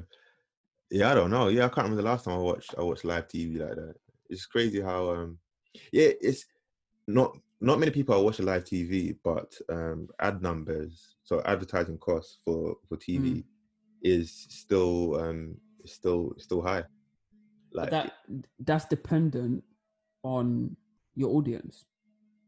yeah, I don't know. Yeah, I can't remember the last time I watched. I watched live TV like that. It's crazy how um, yeah, it's not not many people are watching live TV, but um, ad numbers, so advertising costs for for TV is still um still still high. Like that that's dependent on your audience.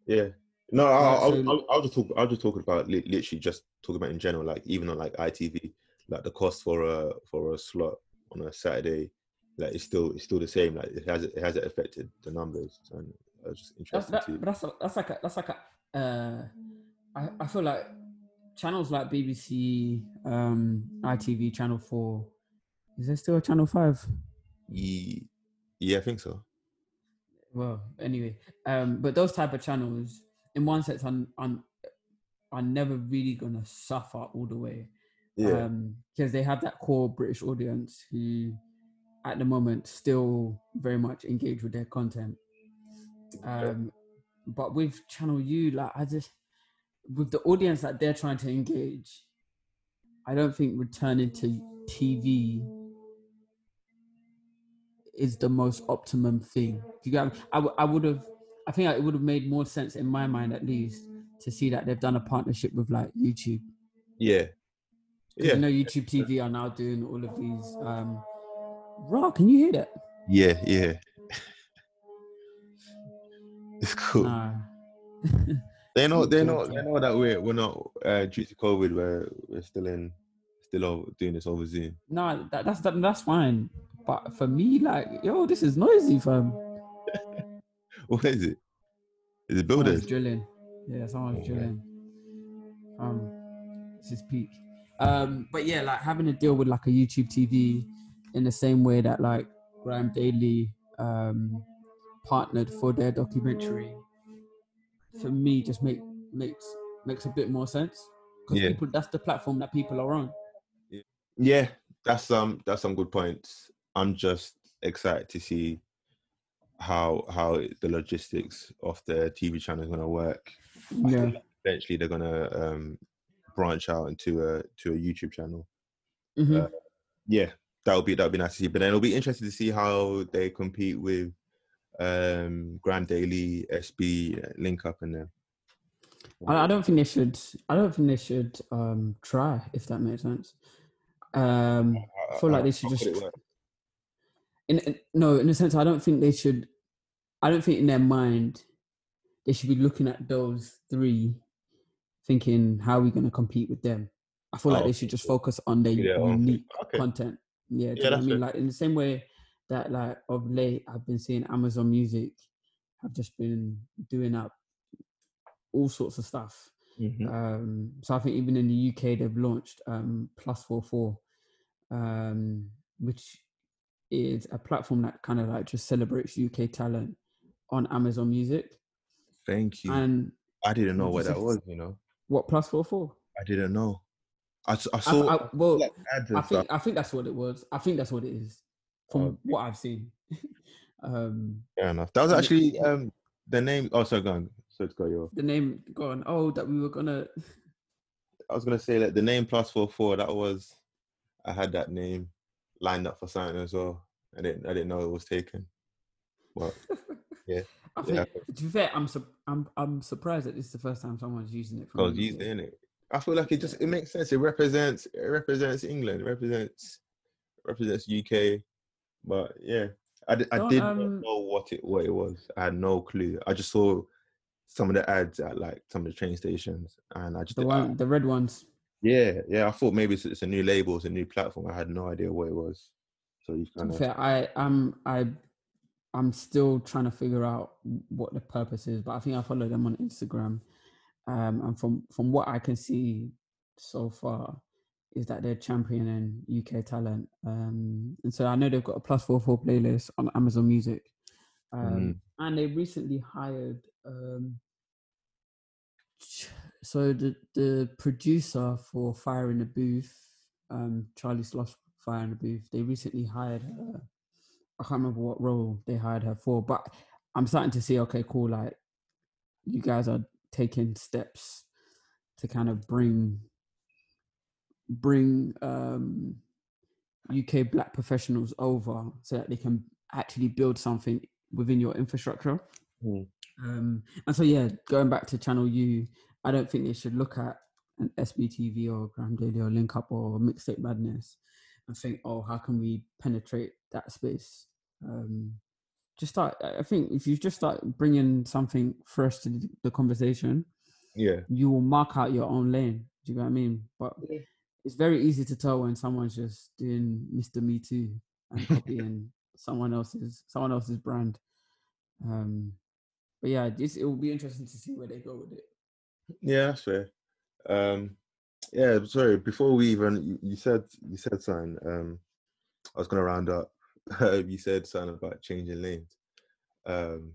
Yeah. No, I, I, so- I'll, I'll just talk. I'll just talk about li- literally just talking about in general, like even on like ITV, like the cost for a for a slot on a Saturday, like it's still it's still the same. Like it has it hasn't affected the numbers, and That's just That's interesting that, too. but that's a, that's like a, that's like a. Uh, I I feel like channels like BBC, um, ITV, Channel Four. Is there still a Channel Five? Yeah, Yeah, I think so. Well, anyway, um, but those type of channels, in one sense, are, are, are never really gonna suffer all the way. Yeah, um because they have that core british audience who at the moment still very much engage with their content. Um but with channel u like i just with the audience that they're trying to engage i don't think returning to tv is the most optimum thing. You got i, w- I would have i think it would have made more sense in my mind at least to see that they've done a partnership with like youtube. Yeah, yeah, You know, YouTube TV are now doing all of these. Um, Raw, can you hear that? yeah, yeah. It's cool. Nah. They know, they know, they know that we're we're not uh, due to COVID. We're we're still in, still over, doing this over Zoom. no, that, that's that, that's fine. But for me, like, yo, this is noisy, fam. What is it? Is it builders? drilling. Yeah, someone's Yeah. drilling. Um, this is peak. Um, but yeah, like having to deal with like a YouTube TV in the same way that like GRM Daily um partnered for their documentary for me just make makes makes a bit more sense because Yeah. people that's the platform that people are on. Yeah, that's um that's some good points. I'm just excited to see how how the logistics of the TV channel is gonna work. Yeah. eventually they're gonna um branch out into a to a YouTube channel. Mhm. Uh, Yeah, that would be that would be nice to see. But then it'll be interesting to see how they compete with um GRM Daily, SB, uh, Link Up, and them. I, I don't think they should. I don't think they should um, try if that makes sense. Um, I feel like they should just. In, in no, in a sense, I don't think they should. I don't think in their mind they should be looking at those three, thinking how are we going to compete with them. I feel like Oh, they should just focus on their Yeah, unique Okay. content. Yeah, Yeah, I mean? Like in the same way that like of late I've been seeing Amazon Music have just been doing up all sorts of stuff. Mhm. Um, so I think even in the UK they've launched um, Plus Four Four, um, which is a platform that kind of like just celebrates UK talent on Amazon Music. Thank you. And I didn't know what that was. You know, what Plus Four Four? I didn't know. I, s- I I, saw I, well, like I think stuff. I think that's what it was. I think that's what it is from Okay. what I've seen. um, Fair enough. That was actually um the name. Oh, sorry, go on. So it's got your. the name gone. Oh, that we were gonna. I was gonna say like the name plus four four. That was. I had that name lined up for something as well. I didn't. I didn't know it was taken. But I Yeah. to be fair, I'm sur- I'm I'm surprised that this is the first time someone's using it. I from was the in it. I feel like it just it makes sense. It represents it represents England. It represents represents UK. But yeah, I, did not um, know what it what it was. I had no clue. I just saw some of the ads at like some of the train stations, and I just The I- one, the red ones. yeah yeah. I thought maybe it's, it's a new label, it's a new platform. I had no idea what it was. So you kind of fair, I am I I'm still trying to figure out what the purpose is, but I think I follow them on Instagram, um, and from from what I can see so far, is that they're championing UK talent, um, and so I know they've got a plus four four playlist on Amazon Music, um, and they recently hired. Um, so the the producer for Fire in the Booth, um, Charlie Sloth's Fire in the Booth, they recently hired her. I can't remember what role they hired her for, but I'm starting to see, okay, cool, like you guys are taking steps to kind of bring bring um UK black professionals over so that they can actually build something within your infrastructure. Mm. Um, and so yeah, going back to Channel U, I don't think they should look at an SBTV or GRM Daily or Link Up or Mixtape Madness and think, oh, how can we penetrate that space? Um, just start. I I think if you just start bringing something fresh to the- the conversation, yeah you will mark out your own lane. Do you know what I mean? But Yeah. it's very easy to tell when someone's just doing Mr. Me Too and copying someone else's someone else's brand. Um, but yeah, this it will be interesting to see where they go with it. Yeah, that's fair. Um, yeah, sorry. Before we even, you, you said you said something. Um, I was gonna round up. you said something about changing lanes. Um,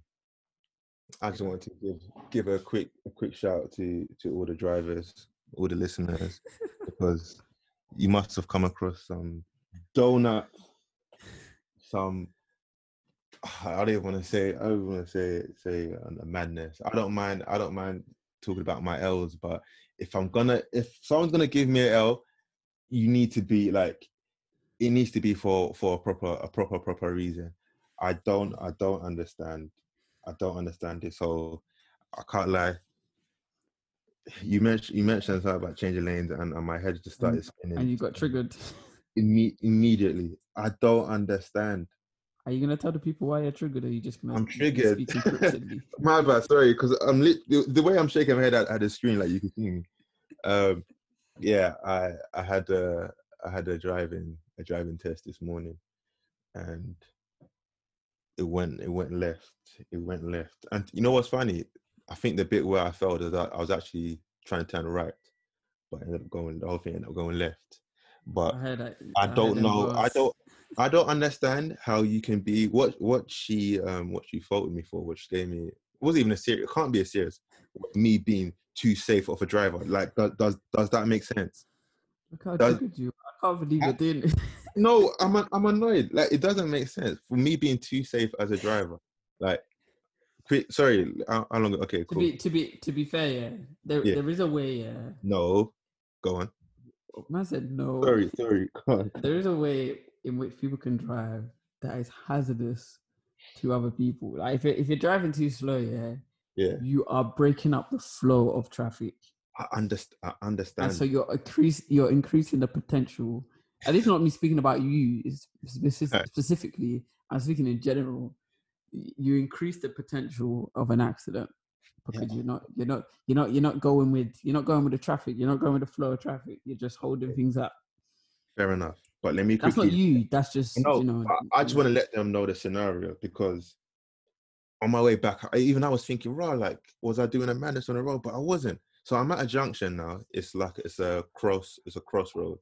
I just wanted to give give a quick a quick shout out to to all the drivers, all the listeners, because you must have come across some donut, some I don't even want to say I don't want to say say a madness. I don't mind I don't mind talking about my L's, but if I'm gonna if someone's gonna give me an L, you need to be like it needs to be for for a proper a proper proper reason. I don't I don't understand I don't understand it. So I can't lie. You mentioned you mentioned something about changing lanes, and, and my head just started spinning. And you got triggered. Imme- immediately. I don't understand. Are you gonna tell the people why you're triggered, or are you just gonna? I'm triggered. My bad, sorry, because I'm lit- the, the way I'm shaking my head at, at the screen, like you can see me. Um, yeah, I I had a I had a driving a driving test this morning, and it went it went left. It went left, and you know what's funny? I think the bit where I failed is that I was actually trying to turn right, but I ended up going the whole thing ended up going left. But I that. I don't know. I don't. I don't understand how you can be what what she um what she faulted me for. She gave me it wasn't even a serious. It can't be a serious. Me being too safe of a driver. Like does does, does that make sense? Look how does- you. I can't believe you're doing it. No, I'm I'm annoyed. Like it doesn't make sense for me being too safe as a driver. Like. Sorry, how, how long? Okay, to cool. be to be to be fair, yeah, there Yeah. there is a way. Yeah, No, go on. man said no. Sorry, sorry. There is a way in which people can drive that is hazardous to other people. Like if you're, if you're driving too slow, yeah, Yeah, you are breaking up the flow of traffic, I understand. I understand. and so you're increase you're increasing the potential. And is not me speaking about you is speci- Right. specifically. I'm speaking in general. You increase the potential of an accident because you're not you're not you're not you're not going with you're not going with the traffic. You're not going with the flow of traffic. You're just holding things up. Fair enough. But let me That's quickly. not you. That's just No, you know. I, I just want to let them know the scenario because on my way back, I, even I was thinking, raw, like, was I doing a madness on the road? But I wasn't. So I'm at a junction now. It's like it's a cross. It's a crossroad.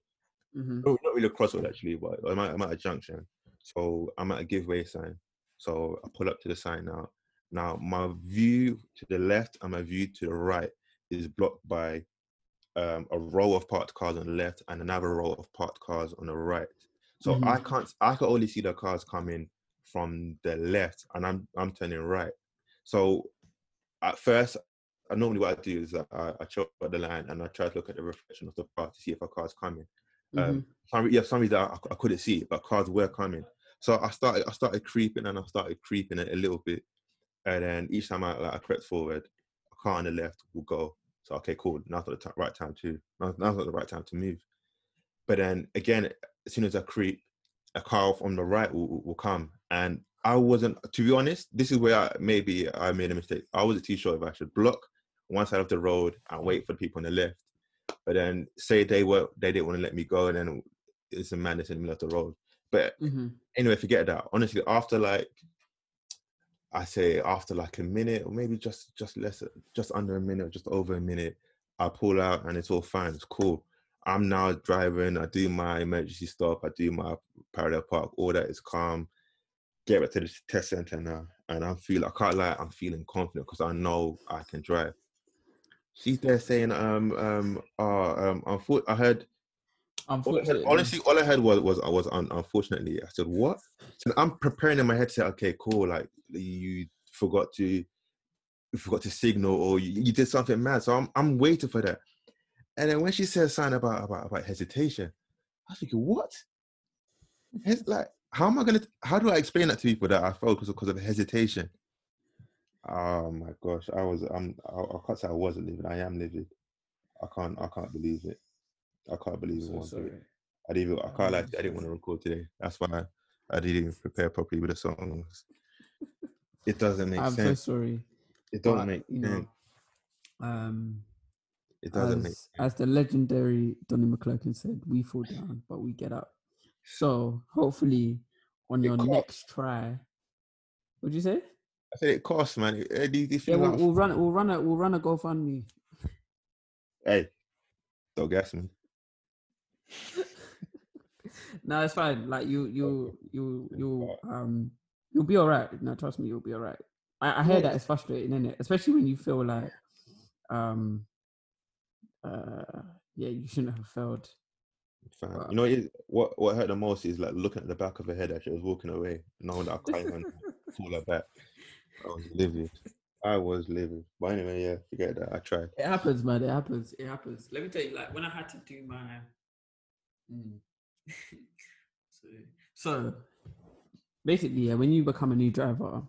Mhm. No, not really a crossroad actually, but I'm at, I'm at a junction. So I'm at a giveaway sign. So I pull up to the sign now. Now my view to the left and my view to the right is blocked by um, a row of parked cars on the left and another row of parked cars on the right. So I can't. I can only see the cars coming from the left, and I'm I'm turning right. So at first, I normally what I do is that I, I chop at the line and I try to look at the reflection of the car to see if a car's coming. Mhm. Um, some, yeah, some reason I, I couldn't see it, but cars were coming. So I started, I started creeping and I started creeping it a little bit, and then each time I, like, I crept forward, a car on the left will go. So okay, cool. Now's not the ti- right time to. Now, now's not the right time to move. But then again, as soon as I creep, a car from the right will, will- will come, and I wasn't. To be honest, this is where I, maybe I made a mistake. I wasn't too sure if I should block one side of the road and wait for the people on the left. But then say they were they didn't want to let me go, and then it's a man that's in the middle of the road. But Mhm. anyway, forget that. Honestly, after like I say after like a minute or maybe just just less just under a minute, or just over a minute, I pull out and it's all fine. It's cool. I'm now driving. I do my emergency stop. I do my parallel park. All that is calm. Get back to the test center now, and I'm feel I can't lie. I'm feeling confident because I know I can drive. She's there saying, um, um, uh, um, unfor- I heard all I heard, Unfortunately, honestly, all I heard was was I was un, unfortunately. I said what? So I'm preparing in my head to say, okay, cool. Like you forgot to, you forgot to signal, or you, you did something mad. So I'm I'm waiting for that. And then when she said something about about about hesitation, I was thinking, what? Hes- like, how am I gonna? How do I explain that to people that I felt because because of hesitation? Oh my gosh, I was I'm I, I can't say I wasn't living. I am livid. I can't I can't believe it. I can't believe it. so bit. sorry. I didn't. I can't. I'm you, I didn't want to record today. That's why I, I didn't even prepare properly with the songs. It doesn't make I'm so sense. sorry. it don't but, make you sense. know, um, It doesn't make. as, as the legendary Donnie McClurkin said, we fall down, but we get up. So hopefully, on It your can't- next try, what'd you say? I said it costs, man. Yeah, we'll, we'll run. We'll run a. We'll run a GoFundMe. Hey, don't gas me. No, it's fine. Like you, you, you, you, um, you'll be all right. No, trust me, you'll be all right. I, I hear Yeah. that it's frustrating, isn't it? Especially when you feel like, um, uh, yeah, you shouldn't have failed. Wow. You know what, what what hurt the most is like looking at the back of her head as she was walking away, knowing that I can't even pull her back. I was livid. I was livid. But anyway, yeah, forget that. I tried. It happens, man. It happens. It happens. Let me tell you, like when I had to do my, Mm. so, so basically, yeah, when you become a new driver,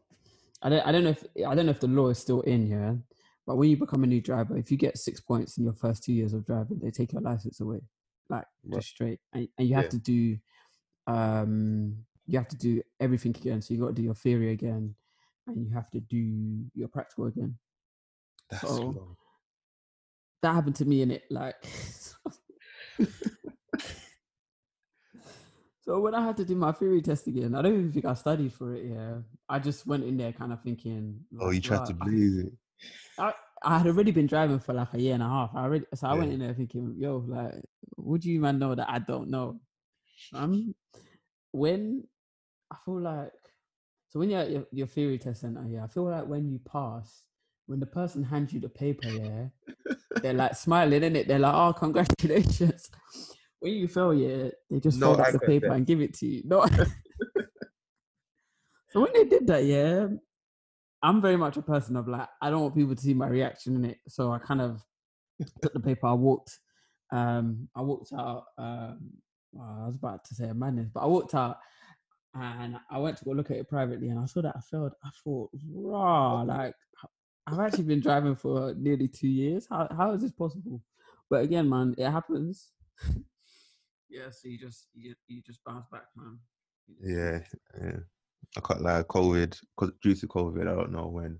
I don't, I don't know if I don't know if the law is still in here, but when you become a new driver, if you get six points in your first two years of driving, they take your license away, like Right. just straight, and, and you have Yeah. to do, um, you have to do everything again. So you got to do your theory again, and you have to do your practical again. That's So- long. that happened to me in it like so when i had to do my theory test again i don't even think i studied for it yeah i just went in there kind of thinking Oh, you like, tried to "Right, I- blaze it. I, I had already been driving for like a year and a half. I already, so I went in there thinking, "Yo, like, would you man know that I don't know?" Um, when I feel like, so when you're at your, your theory test center, yeah, I feel like when you pass, when the person hands you the paper, yeah, they're like smiling in it. They're like, "Oh, congratulations." When you fail, yeah, they just No fold up the paper and give it to you. No. so when they did that, yeah, I'm very much a person of like I don't want people to see my reaction in it. So I kind of took the paper. I walked. Um, I walked out. Um, well, I was about to say a madness, but I walked out and I went to go look at it privately, and I saw that I failed. I thought, raw, like I've actually been driving for nearly two years. How how is this possible? But again, man, it happens. yeah, so you just you, you just bounce back, man. Yeah, bounce. yeah. I can't lie. COVID, cause due to COVID, I don't know when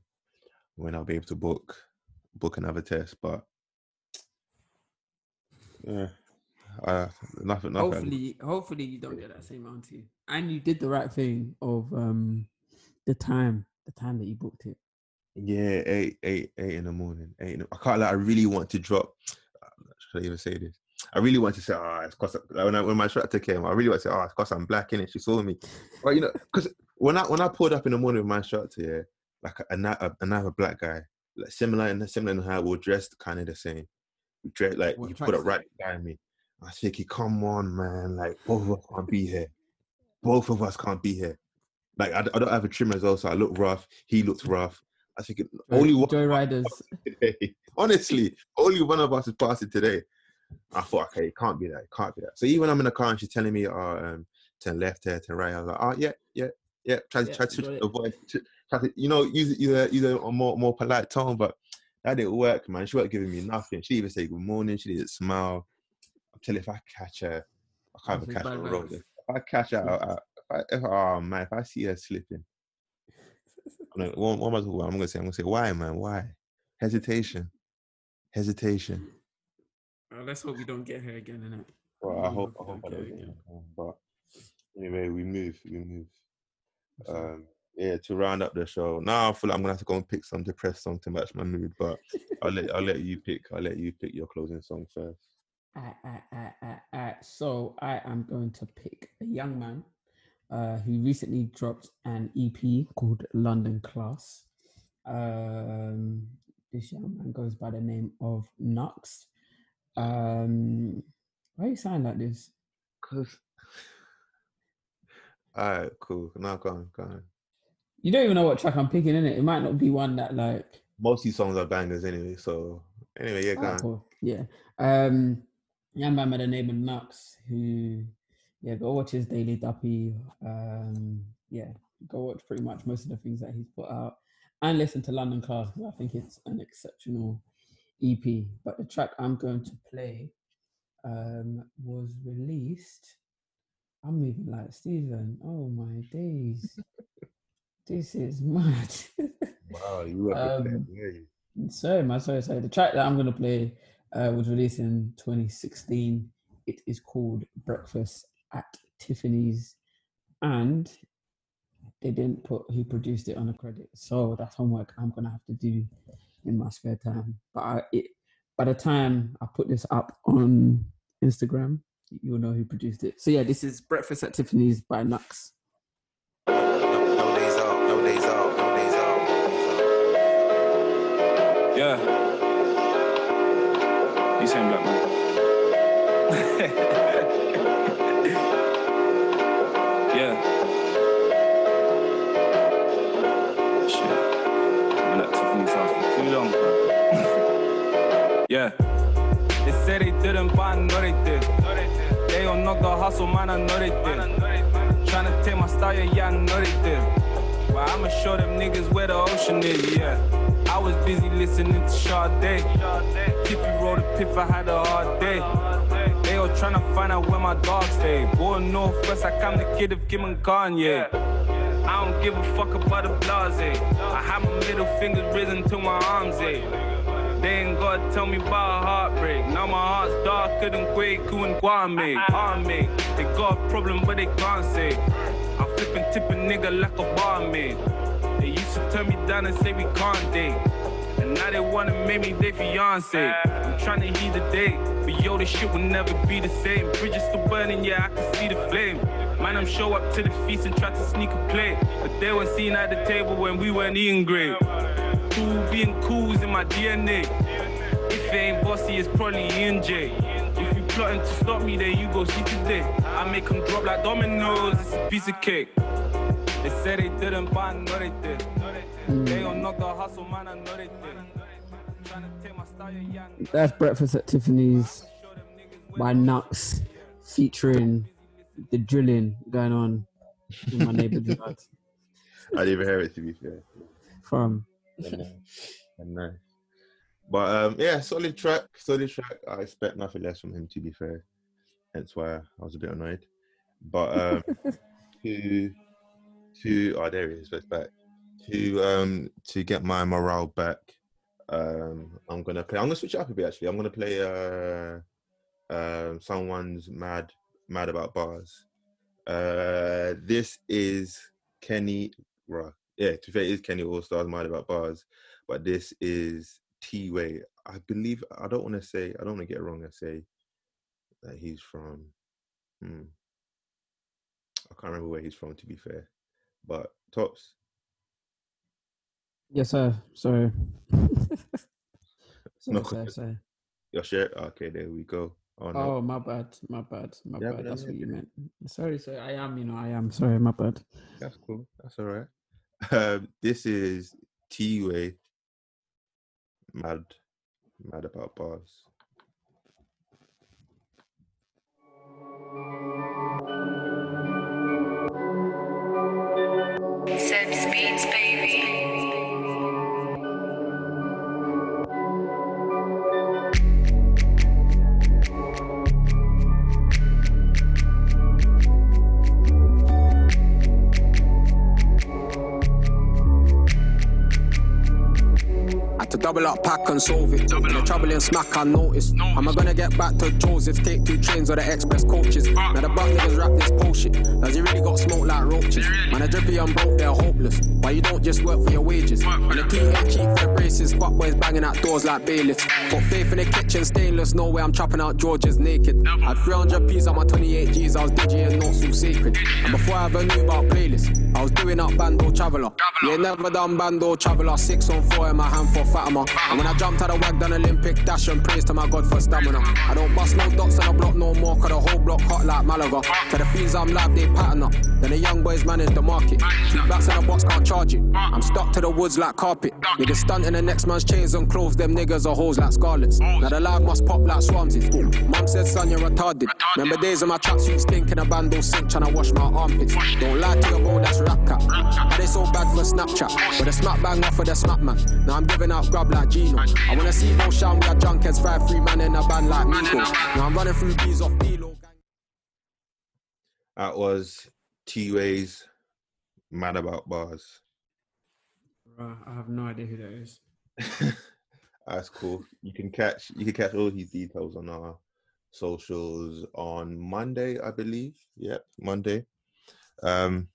when I'll be able to book book another test. But yeah, uh, nothing. nothing. hopefully hopefully you don't get that same auntie and you did the right thing of um the time the time that you booked it Yeah, eight, eight, eight in the morning. Eight. In the, I can't. Like, I really want to drop. Should I even say this? I really want to say, ah, it's cause like, when I, when my instructor came, I really want to say, ah, it's cause I'm black in it. She saw me, but you know, because when I when I pulled up in the morning with my instructor, yeah, like another another black guy, like similar in similar in how we're dressed, kind of the same. We dress like What you put it right behind me. I was thinking, come on, man, like both of us can't be here. Both of us can't be here. Like I don't have a trim as well, so I look rough. He looked rough. I think it, only one joy riders. Honestly, only one of us is passing today. I thought, okay, it can't be that. It can't be that. So even I'm in the car and she's telling me, oh, um, turn left here, turn right, I was like, oh, yeah, yeah, yeah. Try to Yeah, try to switch got it. the voice. Try to, you know, use use a, a more more polite tone, but that didn't work, man. She wasn't giving me nothing. She didn't even say good morning. She didn't smile. I'm telling you, if I catch her, I can't even catch her bad on the road. If I catch her, I, if I, if, oh man, if I see her slipping, I'm like, what, what am I talking about? I'm gonna say, I'm gonna say, why, man? Why? Hesitation. Hesitation. Uh, let's hope we don't get her again in it Well, I hope I hope I don't get it, um, But anyway, we move, we move. Um, yeah, to round up the show. Now I feel like I'm gonna have to go and pick some depressed song to match my mood. But I'll let I'll let you pick. I'll let you pick your closing song first. I, I, I, I, I, so I am going to pick a young man uh, who recently dropped an EP called London Class. Um, this young man goes by the name of Knucks. Um, why are you sound like this? Cause. All right, cool. Now go on, go on. You don't even know what track I'm picking in it. It might not be one that like Most of these songs are bangers anyway. So anyway, yeah, go Oh, on. cool. Yeah. Um, young man by the name of Knucks, who, yeah, go watch his Daily Duppy. Um, yeah, go watch pretty much most of the things that he's put out and listen to London Class 'cause I think it's an exceptional EP. But the track I'm going to play um, was released. I'm moving like Steven. Oh my days. this is mad. Wow, you were Um, prepared, were you? Sorry, my Sorry, sorry. The track that I'm going to play uh, was released in 2016. It is called Breakfast at Tiffany's. And they didn't put who produced it on the credit. So that's homework I'm gonna have to do in my spare time. But I, it, by the time I put this up on Instagram, you'll know who produced it. So yeah, this is Breakfast at Tiffany's by Knucks. No, You saying black man? yeah. Shit. I've been at Tiffany's house for too long, bro. yeah. They said they didn't, but I know they did. They don't know the hustle, man, I know they did. Tryna take my style, yeah, I know they did. But I'ma show them niggas where the ocean is, yeah. I was busy listening to Sade. A piff, I had a hard day. They all tryna find out where my dogs stay. Born Northwest, I come the kid of Kim and Kanye. I don't give a fuck about the blase. I have my middle fingers risen to my arms, eh. They ain't gotta tell me about heartbreak. Now my heart's darker than Kwaku and Kwame. Army, they got a problem, but they can't say. I flip and tip a nigga like a barmaid. They used to turn me down and say we can't date. And now they wanna make me their fiance. Trying to heat the day, but yo, this shit will never be the same. Bridges still burning, yeah, I can see the flame. Man, I'm show up to the feast and try to sneak a plate. But they weren't seen at the table when we weren't eating great. Cool being cool is in my DNA. If it ain't bossy, it's probably you plotting to stop me, then you go see today. I make them drop like dominoes, it's a piece of cake. They said they didn't, but I know they did. They don't knock the hustle, man, I know they did. That's Breakfast at Tiffany's by Knucks, featuring the drilling going on in my neighborhood. I didn't even hear it to be fair. from And, uh, nice. But um, yeah, solid track, solid track. I expect nothing less from him to be fair. Hence why I was a bit annoyed. But um, to to oh there he is, back. To um to get my morale back, um I'm gonna play. I'm gonna switch it up a bit actually. I'm gonna play uh um someone's mad mad about bars. Uh, this is Kenny. Right, yeah, to be fair, it is Kenny Allstar's mad about bars, but this is T Way. I believe I don't want to say I don't want to get wrong I say that he's from. Hmm, I can't remember where he's from to be fair, but tops. Yes, sir. Sorry. sorry, not sorry, sorry. Your shirt. Okay, there we go. Oh no, Oh, my bad. My bad. My Yeah, bad. That's what you meant. Sorry, sir. I am, you know, I am. Sorry, my bad. that's cool. That's all right. Um, this is T Way. Mad, mad about bars. Double up, pack and solve it. Double the trouble in smack, I notice. noticed. Am I gonna get back to Joseph? Take two trains or the express coaches. Now the buck niggas rap this bullshit. Does he really got smoke like roaches? Man, a drippy and broke, they're hopeless. Why you don't just work for your wages? And the tea ain't cheap for the braces. Fuck boys banging at doors like bailiffs. Put faith in the kitchen, stainless. No way I'm chopping out George's naked. I had 300 P's on my 28 G's. I was DJing notes all sacred. And before I ever knew about playlists, I was doing up Bando Traveller. Yeah, never done Bando Traveller. Six on four in my hand for Fatima. And when I jumped out of wag, done Olympic dash and praise to my God for stamina. I don't bust no dots on the block no more, cause the whole block hot like Malaga. To the fiends I'm live, they pattern up. Then the young boys manage the market. Two backs box, can't charge it. I'm stuck to the woods like carpet. Niggas stunting the next man's chains and clothes, them niggas are hoes like scarlets. Now the live must pop like Swarmsies. Mum said, son, you're retarded. Remember days of my tracksuit stinking a bando sink, trying to wash my armpits. Don't lie to your bro, that's rap cap. And they so bad for Snapchat. But the smack bang off of the smack man. Now I'm giving out grub like Gino. I wanna see no shine, we are drunk as five free man in a band like Miko. Now I'm running through bees off D-Lo. That was T Way's Mad About Bars. Bruh, I have no idea who that is. That's cool. You can catch you can catch all his details on our socials on Monday, I believe. Yep, Monday. Um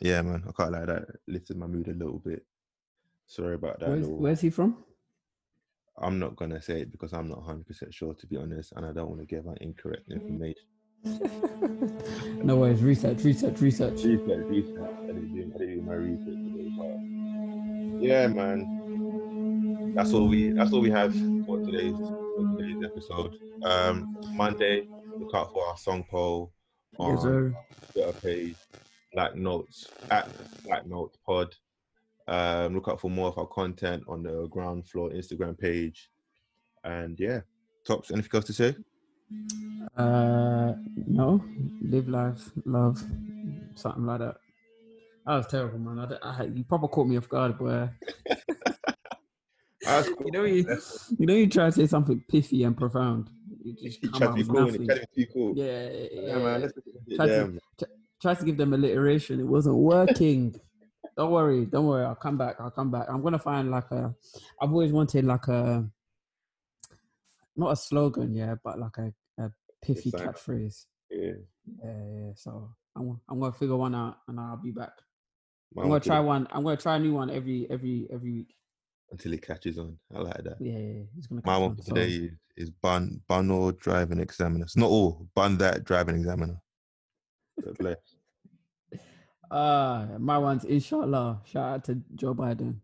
yeah, man, I can't like that. Lifted my mood a little bit. Sorry about that. Where's, where's he from? I'm not gonna say it because I'm not 100 percent sure to be honest, and I don't want to give out incorrect information. No worries. Research, research, research. Research, research. I didn't do, I didn't do my research today, but yeah, man. That's all we. That's all we have for today's for today's episode. Um, Monday, look out for our song poll on Yes, sir. Twitter page, Black Notes at Black Notes Pod. Um, look out for more of our content on the ground floor Instagram page. And yeah, tops. Anything else to say? Uh, no. Live life, love, something like that. That was terrible, man. I you probably caught me off guard, boy. That's You know, you, you know, you try to say something pithy and profound. You just You come out with cool. nothing. You try to be cool. Yeah, yeah, Yeah, man. Try to-. Try to give them alliteration. It wasn't working. don't worry, don't worry. I'll come back. I'll come back. I'm gonna find like a. I've always wanted like a. Not a slogan, yeah, but like a, a pithy sign. catchphrase. Yeah. Yeah, yeah. So I'm I'm gonna figure one out and I'll be back. I'm gonna try one. I'm gonna try a new one every every every week. until it catches on. I like that. Yeah, yeah. It's gonna. My one on, for so- today is, is bun bun or driving examiners. Not all, bun that driving examiner. Bless. Uh, my one's inshallah. Shout out to Joe Biden.